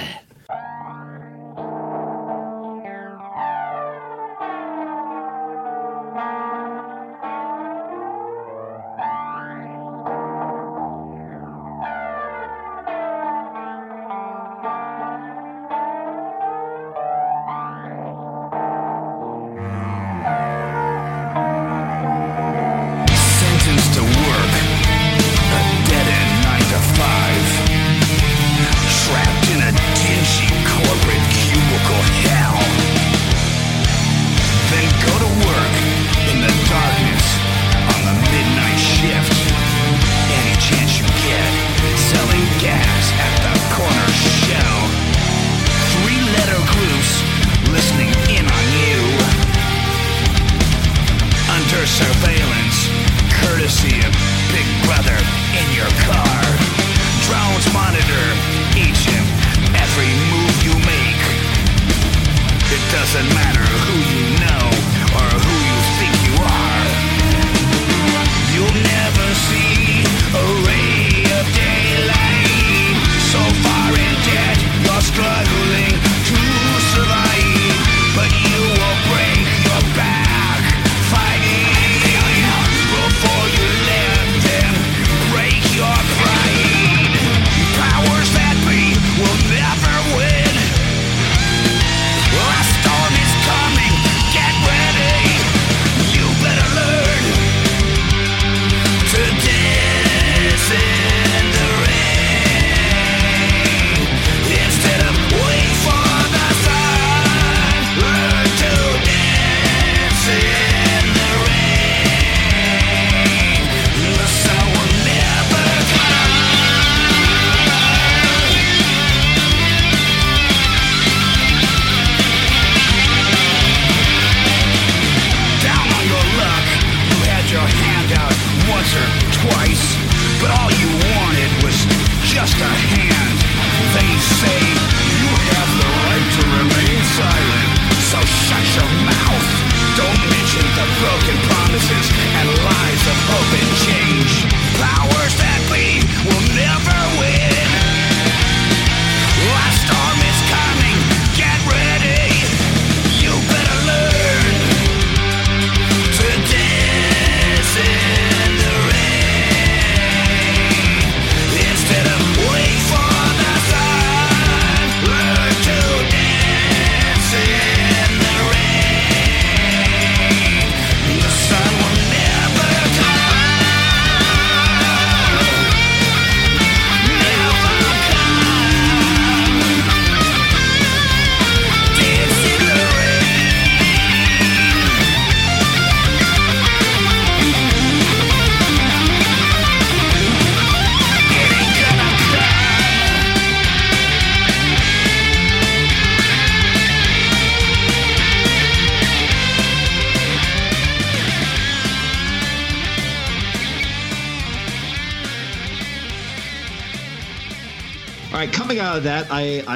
Surveillance, courtesy of Big Brother in your car. Drones monitor each and every move you make. It doesn't matter who you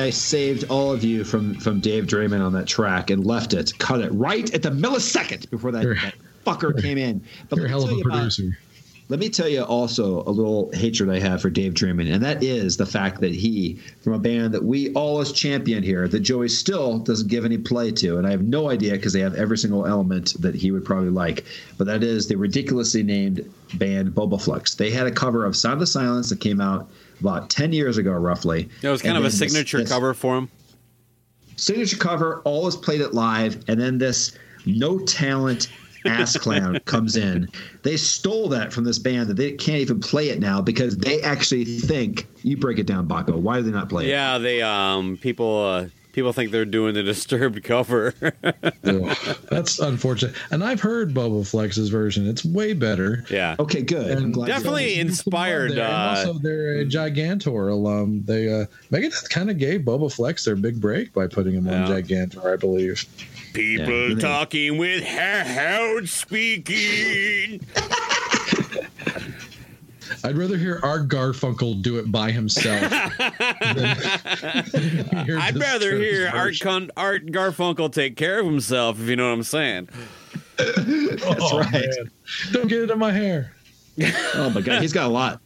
I, saved all of you from from Dave Draiman on that track and left it, cut it right at the millisecond before that, that fucker came in. But You're a let me hell of tell a you about- producer. let me tell you also a little hatred I have for Dave Draiman, and that is the fact that he, from a band that we always champion here, that Joey still doesn't give any play to, and I have no idea because they have every single element that he would probably like, but that is the ridiculously named band Bobaflex. They had a cover of Sound of Silence that came out about 10 years ago, roughly. It was kind And of a then this- signature this- cover for him. signature cover, always played it live, and then this no talent ass clown comes in. They stole that from this band that they can't even play it now because they actually think you break it down, Bakko. Why do they not play it? Yeah, they um people uh people think they're doing the disturbed cover. Ugh, That's unfortunate. And I've heard Bobaflex's version. It's way better. yeah. Okay, good. I'm And glad Definitely There's some love inspired, there. And uh, also, they're a Gigantour alum. They uh, Megadeth kind of gave Bobaflex their big break by putting him on Gigantour, I believe. People Yeah. talking with hard speaking. I'd rather hear Art Garfunkel do it by himself. than hear I'd rather hear Art. Con- Art Garfunkel take care of himself, if you know what I'm saying. That's Oh, right. man. Don't get it in my hair. Oh my god, he's got a lot.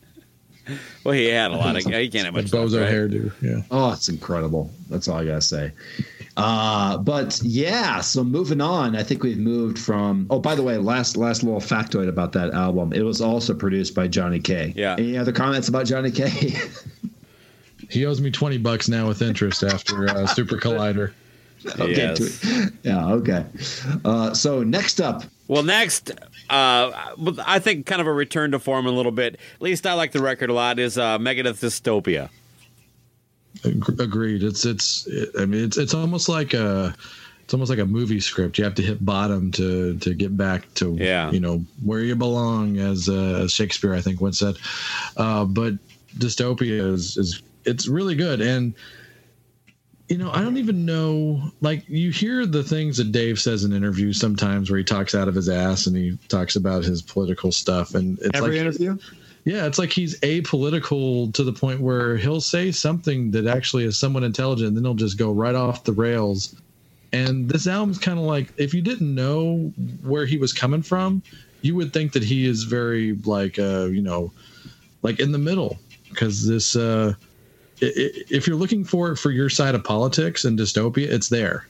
Well, he had a lot of. He can't have Like much. bozo left, right? hairdo. Yeah. Oh, it's incredible. That's all I gotta say. Uh, but yeah, so moving on, I think we've moved from. Oh, by the way, last last little factoid about that album. It was also produced by Johnny K. Yeah. Any other comments about Johnny K? He owes me 20 bucks now with interest after uh, Super Collider. okay. Yes. Yeah. Okay. Uh, so next up, Well, next, uh, I think kind of a return to form a little bit. At least I like the record a lot. Is uh, Megadeth Dystopia? Ag- Agreed. It's it's. I mean, it's it's almost like a. It's almost like a movie script. You have to hit bottom to to get back to Yeah. you know where you belong, as uh, Shakespeare I think once said. Uh, but dystopia is is it's really good, and you know I don't even know. Like you hear the things that Dave says in interviews sometimes where he talks out of his ass and he talks about his political stuff, and it's every like interview. Yeah, it's like he's apolitical to the point where he'll say something that actually is somewhat intelligent, and then he'll just go right off the rails. And this album's kind of like if you didn't know where he was coming from, you would think that he is very like uh, you know, like in the middle because this uh, if you're looking for it for your side of politics and dystopia, it's there.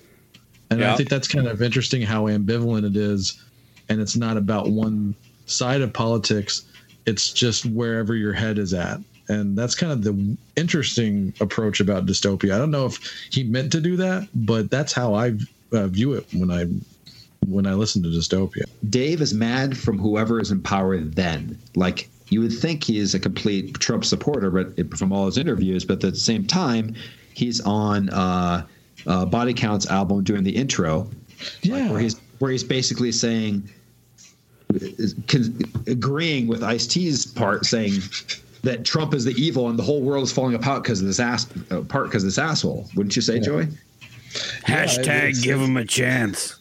And Yeah. I think that's kind of interesting how ambivalent it is, and it's not about one side of politics it's just wherever your head is at. And that's kind of the interesting approach about dystopia. I don't know if he meant to do that but that's how i uh, view it when i when i listen to dystopia. Dave is mad from whoever is in power then. Like you would think he is a complete Trump supporter, but from all his interviews, but at the same time, he's on uh, uh, Body Count's album doing the intro, yeah where he's where he's basically saying, agreeing with Ice T's part, saying that Trump is the evil and the whole world is falling apart because of this ass uh, apart because this asshole. Wouldn't you say, Joey? Hashtag it's- give him a chance.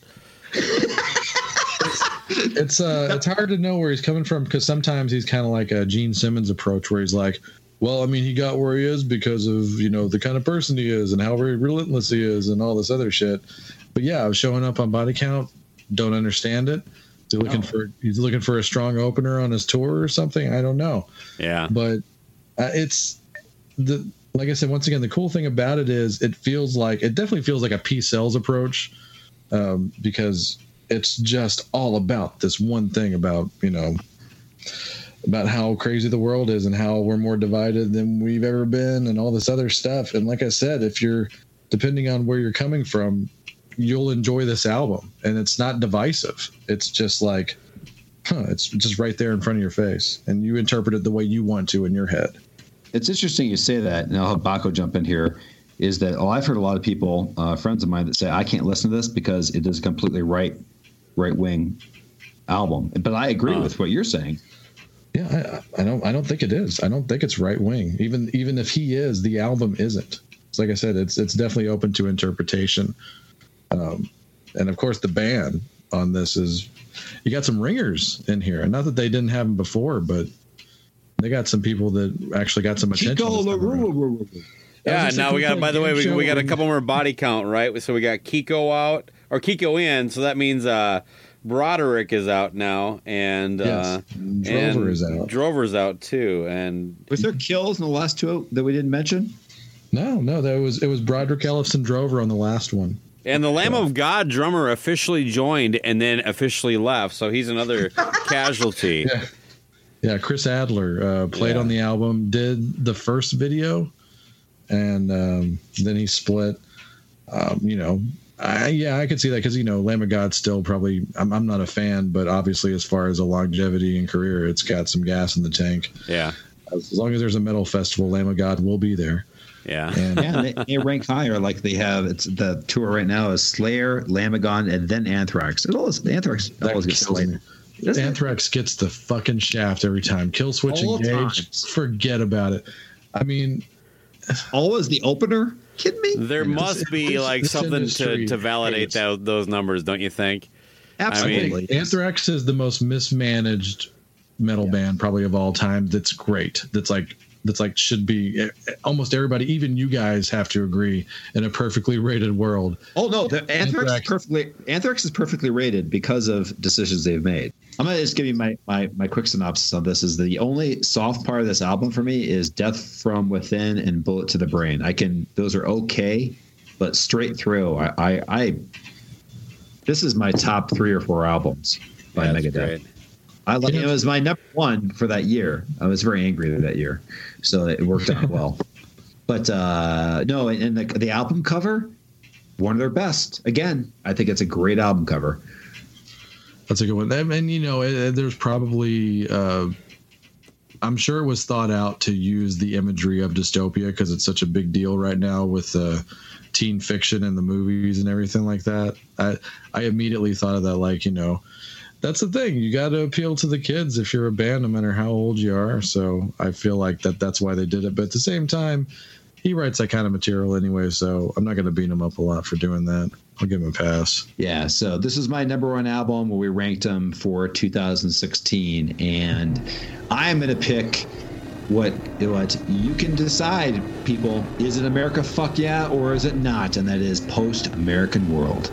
it's uh it's hard to know where he's coming from because sometimes he's kind of like a gene simmons approach where he's like well i mean he got where he is because of you know the kind of person he is and how very relentless he is and all this other shit but yeah showing up on body count don't understand it he's looking for he's looking for a strong opener on his tour or something? I don't know. Yeah. but uh, it's the like I said once again the cool thing about it is it feels like it definitely feels like a Peace Sells approach um, because it's just all about this one thing about you know about how crazy the world is and how we're more divided than we've ever been and all this other stuff. And like I said if you're depending on where you're coming from you'll enjoy this album and it's not divisive it's just like huh, it's just right there in front of your face and you interpret it the way you want to in your head It's interesting you say that, and I'll have Bakko jump in here. Is that oh, I've heard a lot of people, uh, friends of mine, that say I can't listen to this because it is a completely right, right wing album. But I agree Huh. with what you're saying. Yeah, I, I don't. I don't think it is. I don't think it's right wing. Even even if he is, the album isn't. It's like I said. It's it's definitely open to interpretation. Um, and of course, the band on this is you got some ringers in here. And not that they didn't have them before, but they got some people that actually got some attention. this. Yeah, now we say, got. By the way, we, we got a couple more body count, right? So we got Kiko out or Kiko in. So that means uh, Broderick is out now, and uh, Yes. Drover and is out. Drover's out too, and Was there kills in the last two that we didn't mention? No, no, that was it was Broderick Ellison Drover on the last one. And the Lamb of God drummer officially joined and then officially left. So he's another casualty. Yeah. Yeah, Chris Adler uh, played Yeah. on the album, did the first video, and um, then he split. Um, you know, I, yeah, I could see that because you know, Lamb of God still probably. I'm, I'm not a fan, but obviously, as far as a longevity and career, it's got some gas in the tank. Yeah, As long as there's a metal festival, Lamb of God will be there. Yeah. And Yeah, they, they rank higher. Like they have, it's the tour right now is Slayer, Lamb of God, and then Anthrax. It always Anthrax that always gets kills slight. it? Anthrax gets the fucking shaft every time. Kill switch All engage. times. Forget about it. I mean, Always the opener. Kidding me? There must be this- like this something to, industry to validate that, those numbers, don't you think? Absolutely. Anthrax is the most mismanaged metal band probably of all time that's great. That's like that's like should be eh, almost everybody, even you guys, have to agree in a perfectly rated world. Oh no, the Anthrax, Anthrax. is perfectly Anthrax is perfectly rated because of decisions they've made. I'm gonna just give you my, my my quick synopsis on this. Is the only soft part of this album for me is Death from Within and Bullet to the Brain. I can those are okay, but straight through, I I, I this is my top three or four albums by That's Megadeth. great. I like it was my number one for that year. I was very angry that year, so it worked out well. But uh, no, and, the, the album cover, one of their best. Again, I think it's a great album cover. That's a good one. And, and, you know, there's probably, uh, I'm sure it was thought out to use the imagery of dystopia because it's such a big deal right now with uh, teen fiction and the movies and everything like that. I I immediately thought of that, like you know, that's the thing. You got to appeal to the kids if you're a band, no matter how old you are. So I feel like that that's why they did it. But at the same time, he writes that kind of material anyway, so I'm not going to beat him up a lot for doing that. I'll give him a pass. Yeah, so this is my number one album where we ranked them for 2016, and I'm gonna pick what what you can decide, people. Is it America? Fuck yeah, or is it not? And that is post American World.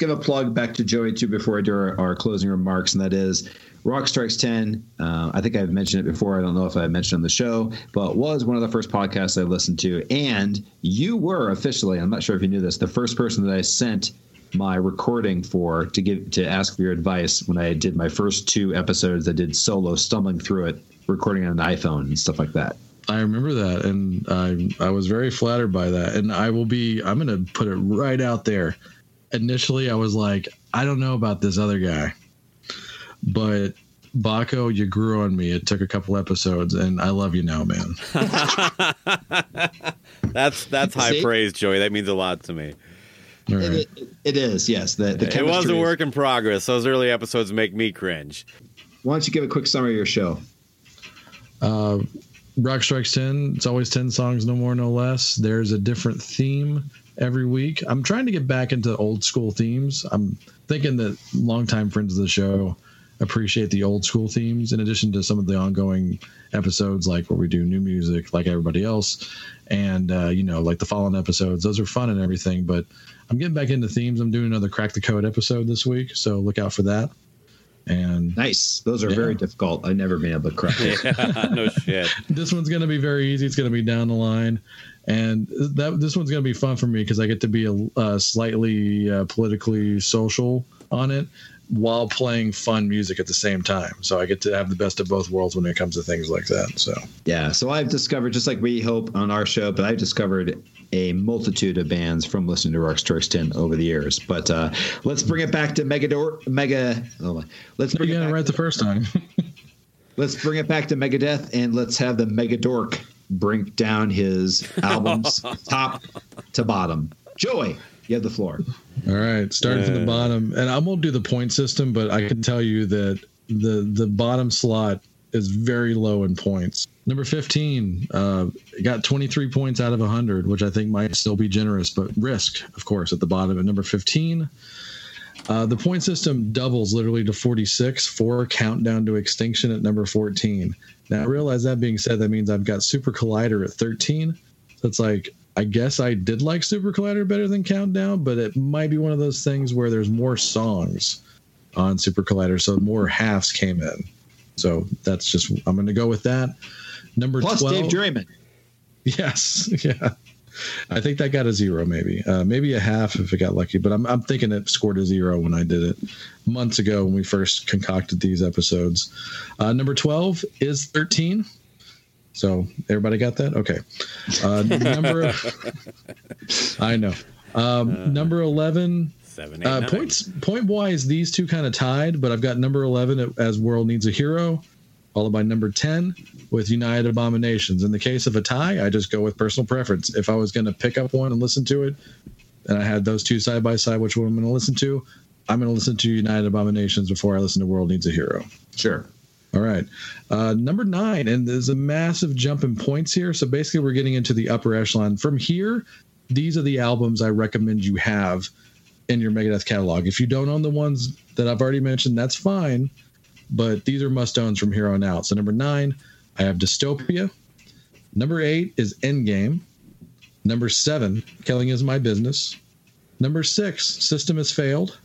Give a plug back to Joey too before I do our, our closing remarks, and that is Rock Strikes 10. Uh, I think I've mentioned it before. I don't know if I mentioned on the show, but was one of the first podcasts I listened to. And you were officially, I'm not sure if you knew this, the first person that I sent my recording for to give to ask for your advice when I did my first two episodes. I did solo stumbling through it, recording on an iPhone and stuff like that. I remember that, and I I was very flattered by that. And I will be. I'm going to put it right out there. Initially, I was like, I don't know about this other guy, but Bakko, you grew on me. It took a couple episodes, and I love you now, man. That's that's high See? praise, Joey. That means a lot to me. All right. It, it- it is, yes. The, the It was chemistry a work in progress. Those early episodes make me cringe. Why don't you give a quick summary of your show? Uh, Rock Strikes 10, it's always 10 songs, no more, no less. There's a different theme every week. I'm trying to get back into old school themes. I'm thinking that longtime friends of the show appreciate the old school themes in addition to some of the ongoing episodes like where we do new music like everybody else and uh, you know like the fallen episodes those are fun and everything but i'm getting back into themes i'm doing another crack the code episode this week so look out for that and Nice. Those are Yeah. very difficult. I've never been able to crack it. Yeah, no shit. this one's going to be very easy. It's going to be down the line, and that this one's going to be fun for me because I get to be a, uh, slightly uh, politically social on it while playing fun music at the same time. So I get to have the best of both worlds when it comes to things like that. So Yeah, so I've discovered, just like we hope on our show, but I've discovered a multitude of bands from listening to Rock Strikes 10 over the years. But uh, let's bring it back to Megador, Mega. Oh my, let's you bring it got it back, right the first time. let's bring it back to Megadeth, and let's have the Megadork break down his albums top to bottom. Joey, you have the floor. All right, starting from the Uh. bottom, and I won't do the point system, but I can tell you that the the bottom slot is very low in points. Number fifteen uh, got twenty three points out of hundred, which I think might still be generous, but risk, of course, at the bottom. At number fifteen, uh, the point system doubles literally to forty six for Countdown to Extinction at number fourteen. Now, I realize that being said, that means I've got Super Collider at thirteen. So it's like I guess I did like Super Collider better than Countdown, but it might be one of those things where there's more songs on Super Collider, so more halves came in. So that's just I'm going to go with that. Number Plus twelve. Dave Draiman. Yes, yeah. I think that got a zero, maybe, uh, maybe a half if it got lucky. But I'm, I'm thinking it scored a zero when I did it months ago when we first concocted these episodes. Uh, number twelve is thirteen. So everybody got that? Okay. Uh, number, I know. Um, number eleven. Seven, eight, Uh, points point wise, these two kind of tied, but I've got number eleven as "World Needs a Hero," followed by number ten with "United Abominations." In the case of a tie, I just go with personal preference. If I was going to pick up one and listen to it, and I had those two side by side, which one I'm going to listen to? I'm going to listen to United Abominations before I listen to "World Needs a Hero." Sure. All right. Uh, number nine, and there's a massive jump in points here. So basically, we're getting into the upper echelon. From here, these are the albums I recommend you have in your Megadeth catalog. If you don't own the ones that I've already mentioned, that's fine. But these are must owns from here on out. So number nine, I have Dystopia. Number eight is Endgame. Number seven, Killing is My Business. Number six, System Has Failed.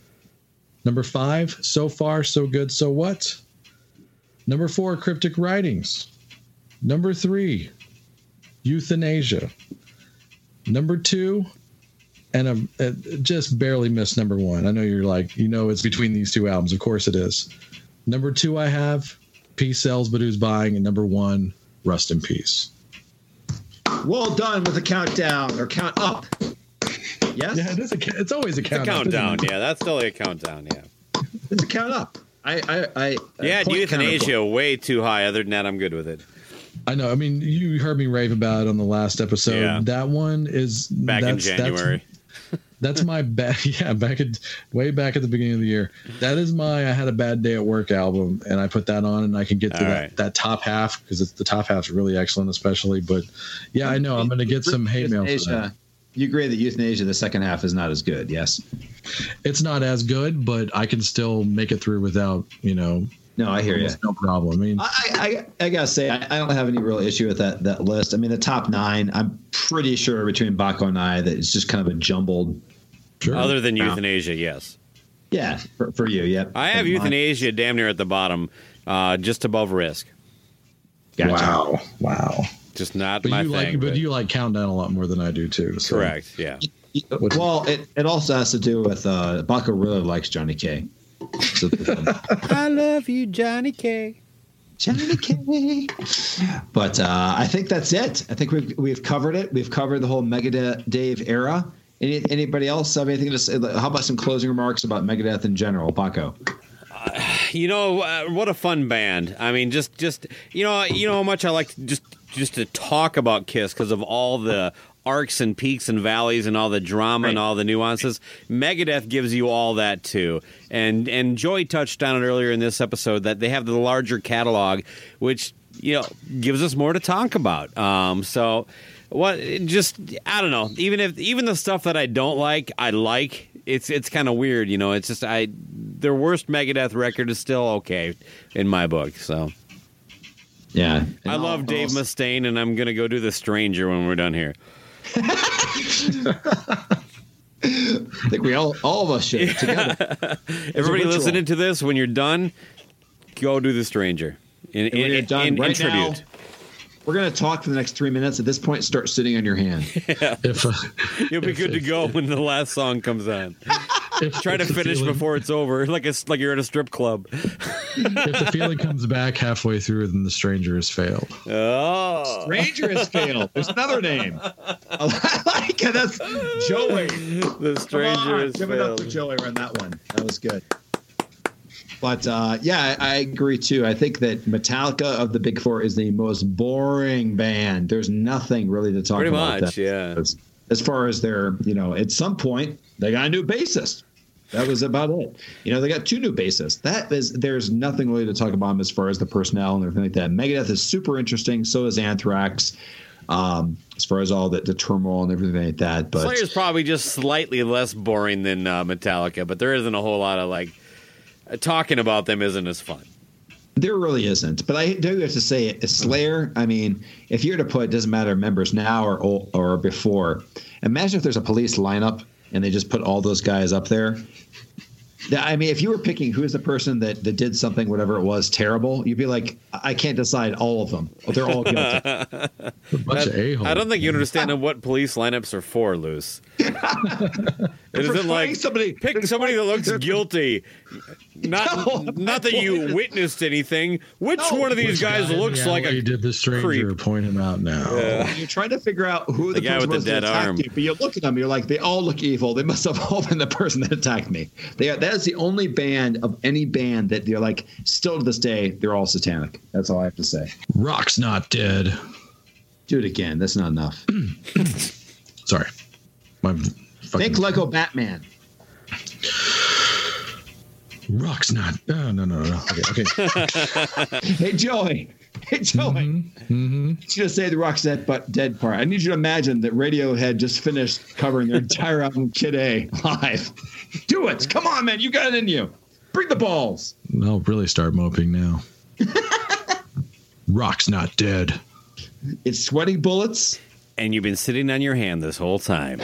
Number five, So Far, So Good, So What? Number four, Cryptic Writings. Number three, Youthanasia. Number two, and a, a, uh, just barely missed number one. I know you're like, you know, it's between these two albums. Of course it is. Number two, I have Peace Sells, but Who's Buying? And number one, Rust in Peace. Well done with the countdown or count up. Yes? Yeah, it is a, it's always a It's a countdown. countdown. Yeah, that's still a countdown. Yeah. It's a count up. I, I, I Yeah, point Youthanasia way too high. Other than that, I'm good with it. I know. I mean, you heard me rave about it on the last episode. Yeah. That one is Back in that's, that's- January. That's my bad. Yeah, back at way back at the beginning of the year. That is my I had a bad day at work album, and I put that on, and I can get to All that, right. that top half because it's the top half's really excellent, especially. But yeah, I know I'm going to get some hate mail for that. You agree that Youthanasia, the second half, is not as good, yes? It's not as good, but I can still make it through without you know No, I hear you. no problem. I mean, I, I, I gotta say, I, I don't have any real issue with that that list. I mean, the top nine, I'm pretty sure between Bakko and I that it's just kind of a jumbled Sure. Other than Yeah. Youthanasia, yes. Yeah, for, for you. Yep. I have But mine- Youthanasia damn near at the bottom, uh, just above risk. Gotcha. Wow. Wow. Just not But my you like thing. but you like countdown a lot more than I do too. So. correct, yeah. Well, it, it also has to do with uh, Bakko really likes Johnny K. So, I love you, Johnny K. Johnny K. But uh, I think that's it. I think we've we've covered it. We've covered the whole Megadeth Dave era. Any, anybody else have anything to say? How about some closing remarks about Megadeth in general, Bakko? You know uh, what a fun band. I mean, just just you know you know how much I like to just just to talk about Kiss because of all the arcs and peaks and valleys and all the drama and all the nuances. Megadeth gives you all that too. And and Joey touched on it earlier in this episode that they have the larger catalog, which you know gives us more to talk about. Um, so what? Just I don't know. Even if even the stuff that I don't like, I like. It's it's kind of weird, you know. It's just I their worst Megadeth record is still okay in my book. So Yeah, I love Dave Mustaine, and I'm gonna go do the Stranger when we're done here. I think we all all of us should together. Everybody listening to this, when you're done, go do the Stranger. In, when in, you're done in- in right now, tribute. We're gonna talk for the next three minutes. At this point, start sitting on your hand. If uh, You'll be good to go when the last song comes on. if, Try to if the finish feeling- before it's over, like it's like you're at a strip club. If the feeling comes back halfway through, then the stranger has failed. Oh, Stranger has failed. There's another name. I like it. That's Joey. the Come Stranger on, is give it up for. Joey on that one. That was good. But uh, yeah, I, I agree too. I think that Metallica of the Big Four is the most boring band. There's nothing really to talk Pretty about. much, that. yeah. As, as far as their, you know, at some point they got a new bassist. That was about it. You know, they got two new bassists. That is, there's nothing really to talk about them as far as the personnel and everything like that. Megadeth is super interesting. So is Anthrax. Um, as far as all the, the turmoil and everything like that. But Slayer's probably just slightly less boring than uh, Metallica, but there isn't a whole lot of like talking about them isn't as fun. There really isn't. But I do have to say, Slayer. I mean, if you're to put, it doesn't matter members now or or before. Imagine if there's a police lineup and they just put all those guys up there. That- I mean, if you were picking who is the person that, that did something, whatever it was, terrible, you'd be like, I can't decide all of them. They're all guilty. A bunch of a I don't think you understand what police lineups are for, Luce. it isn't like somebody pick somebody that looks guilty. Not No, not that you is- witnessed anything. Which No. one of these Which guys guy looks the like alley a did the stranger creep? point him out now. You're trying to figure out who the, The guy person with was the that dead attacked arm. You, but you look at them, you're like, they all look evil. They must have all been the person that attacked me. They are, that is the only band of any band that they're like, still to this day, they're all satanic. That's all I have to say. Rock's not dead. Do it again. That's not enough. Sorry. My fucking Think Lego Batman. Rock's not. Oh, no, no, no. Okay, okay. Hey Joey. Hey Joey. hmm Just gonna say the Rock's dead, but dead part. I need you to imagine that Radiohead just finished covering their entire album Kid A live. Do it. Come on, man. You got it in you. Bring the balls. I'll really start moping now. Rock's not dead. It's sweating bullets. and you've been sitting on your hand this whole time.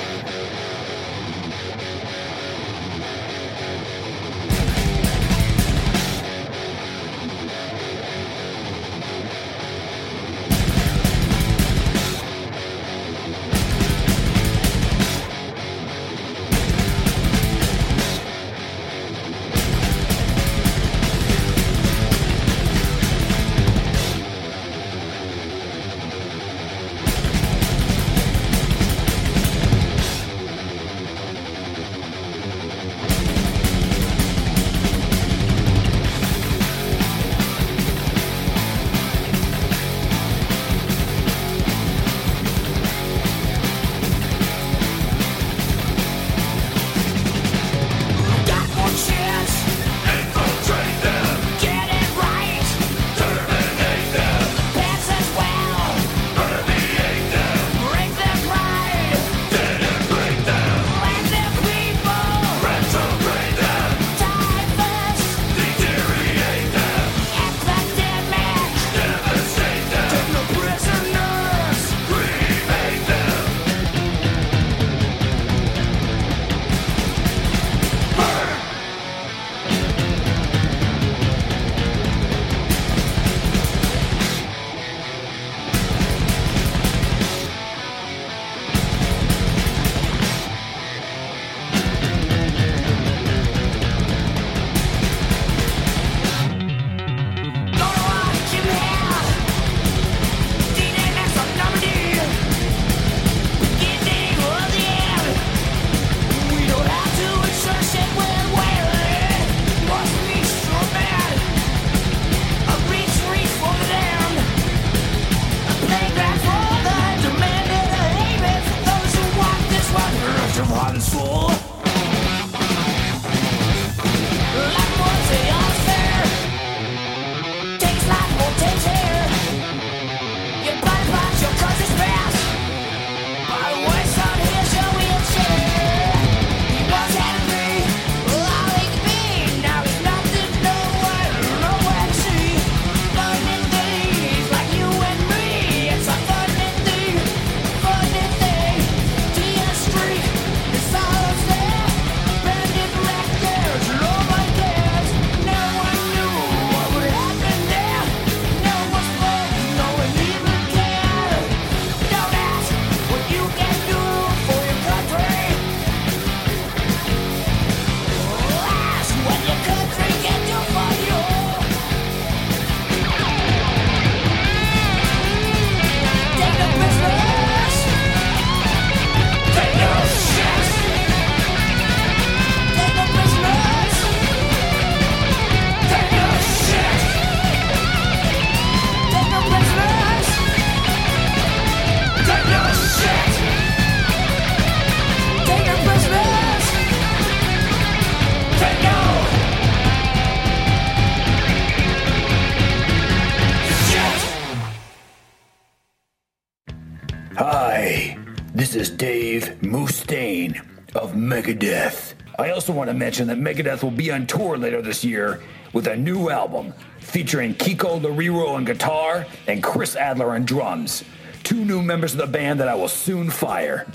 Also want to mention that Megadeth will be on tour later this year with a new album featuring Kiko Loureiro on guitar and Chris Adler on drums. Two new members of the band that I will soon fire.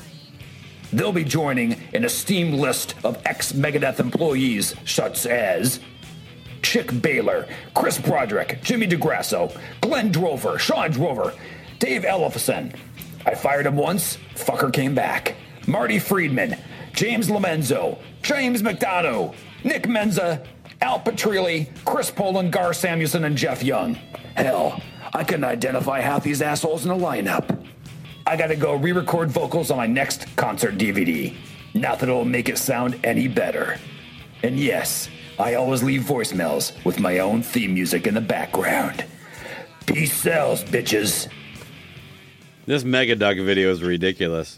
They'll be joining an esteemed list of ex Megadeth employees, such as Chuck Behler, Chris Broderick, Jimmy DeGrasso, Glenn Drover, Shawn Drover, Dave Ellefson. I fired him once, fucker came back. Marty Friedman, James Lomenzo, James McDonough, Nick Menza, Al Pitrelli, Chris Poland, Gar Samuelson, and Jeff Young. Hell, I couldn't identify half these assholes in the lineup. I gotta go re record vocals on my next concert DVD. Not that it'll make it sound any better. And yes, I always leave voicemails with my own theme music in the background. Peace sells, bitches. This Mega Duck video is ridiculous.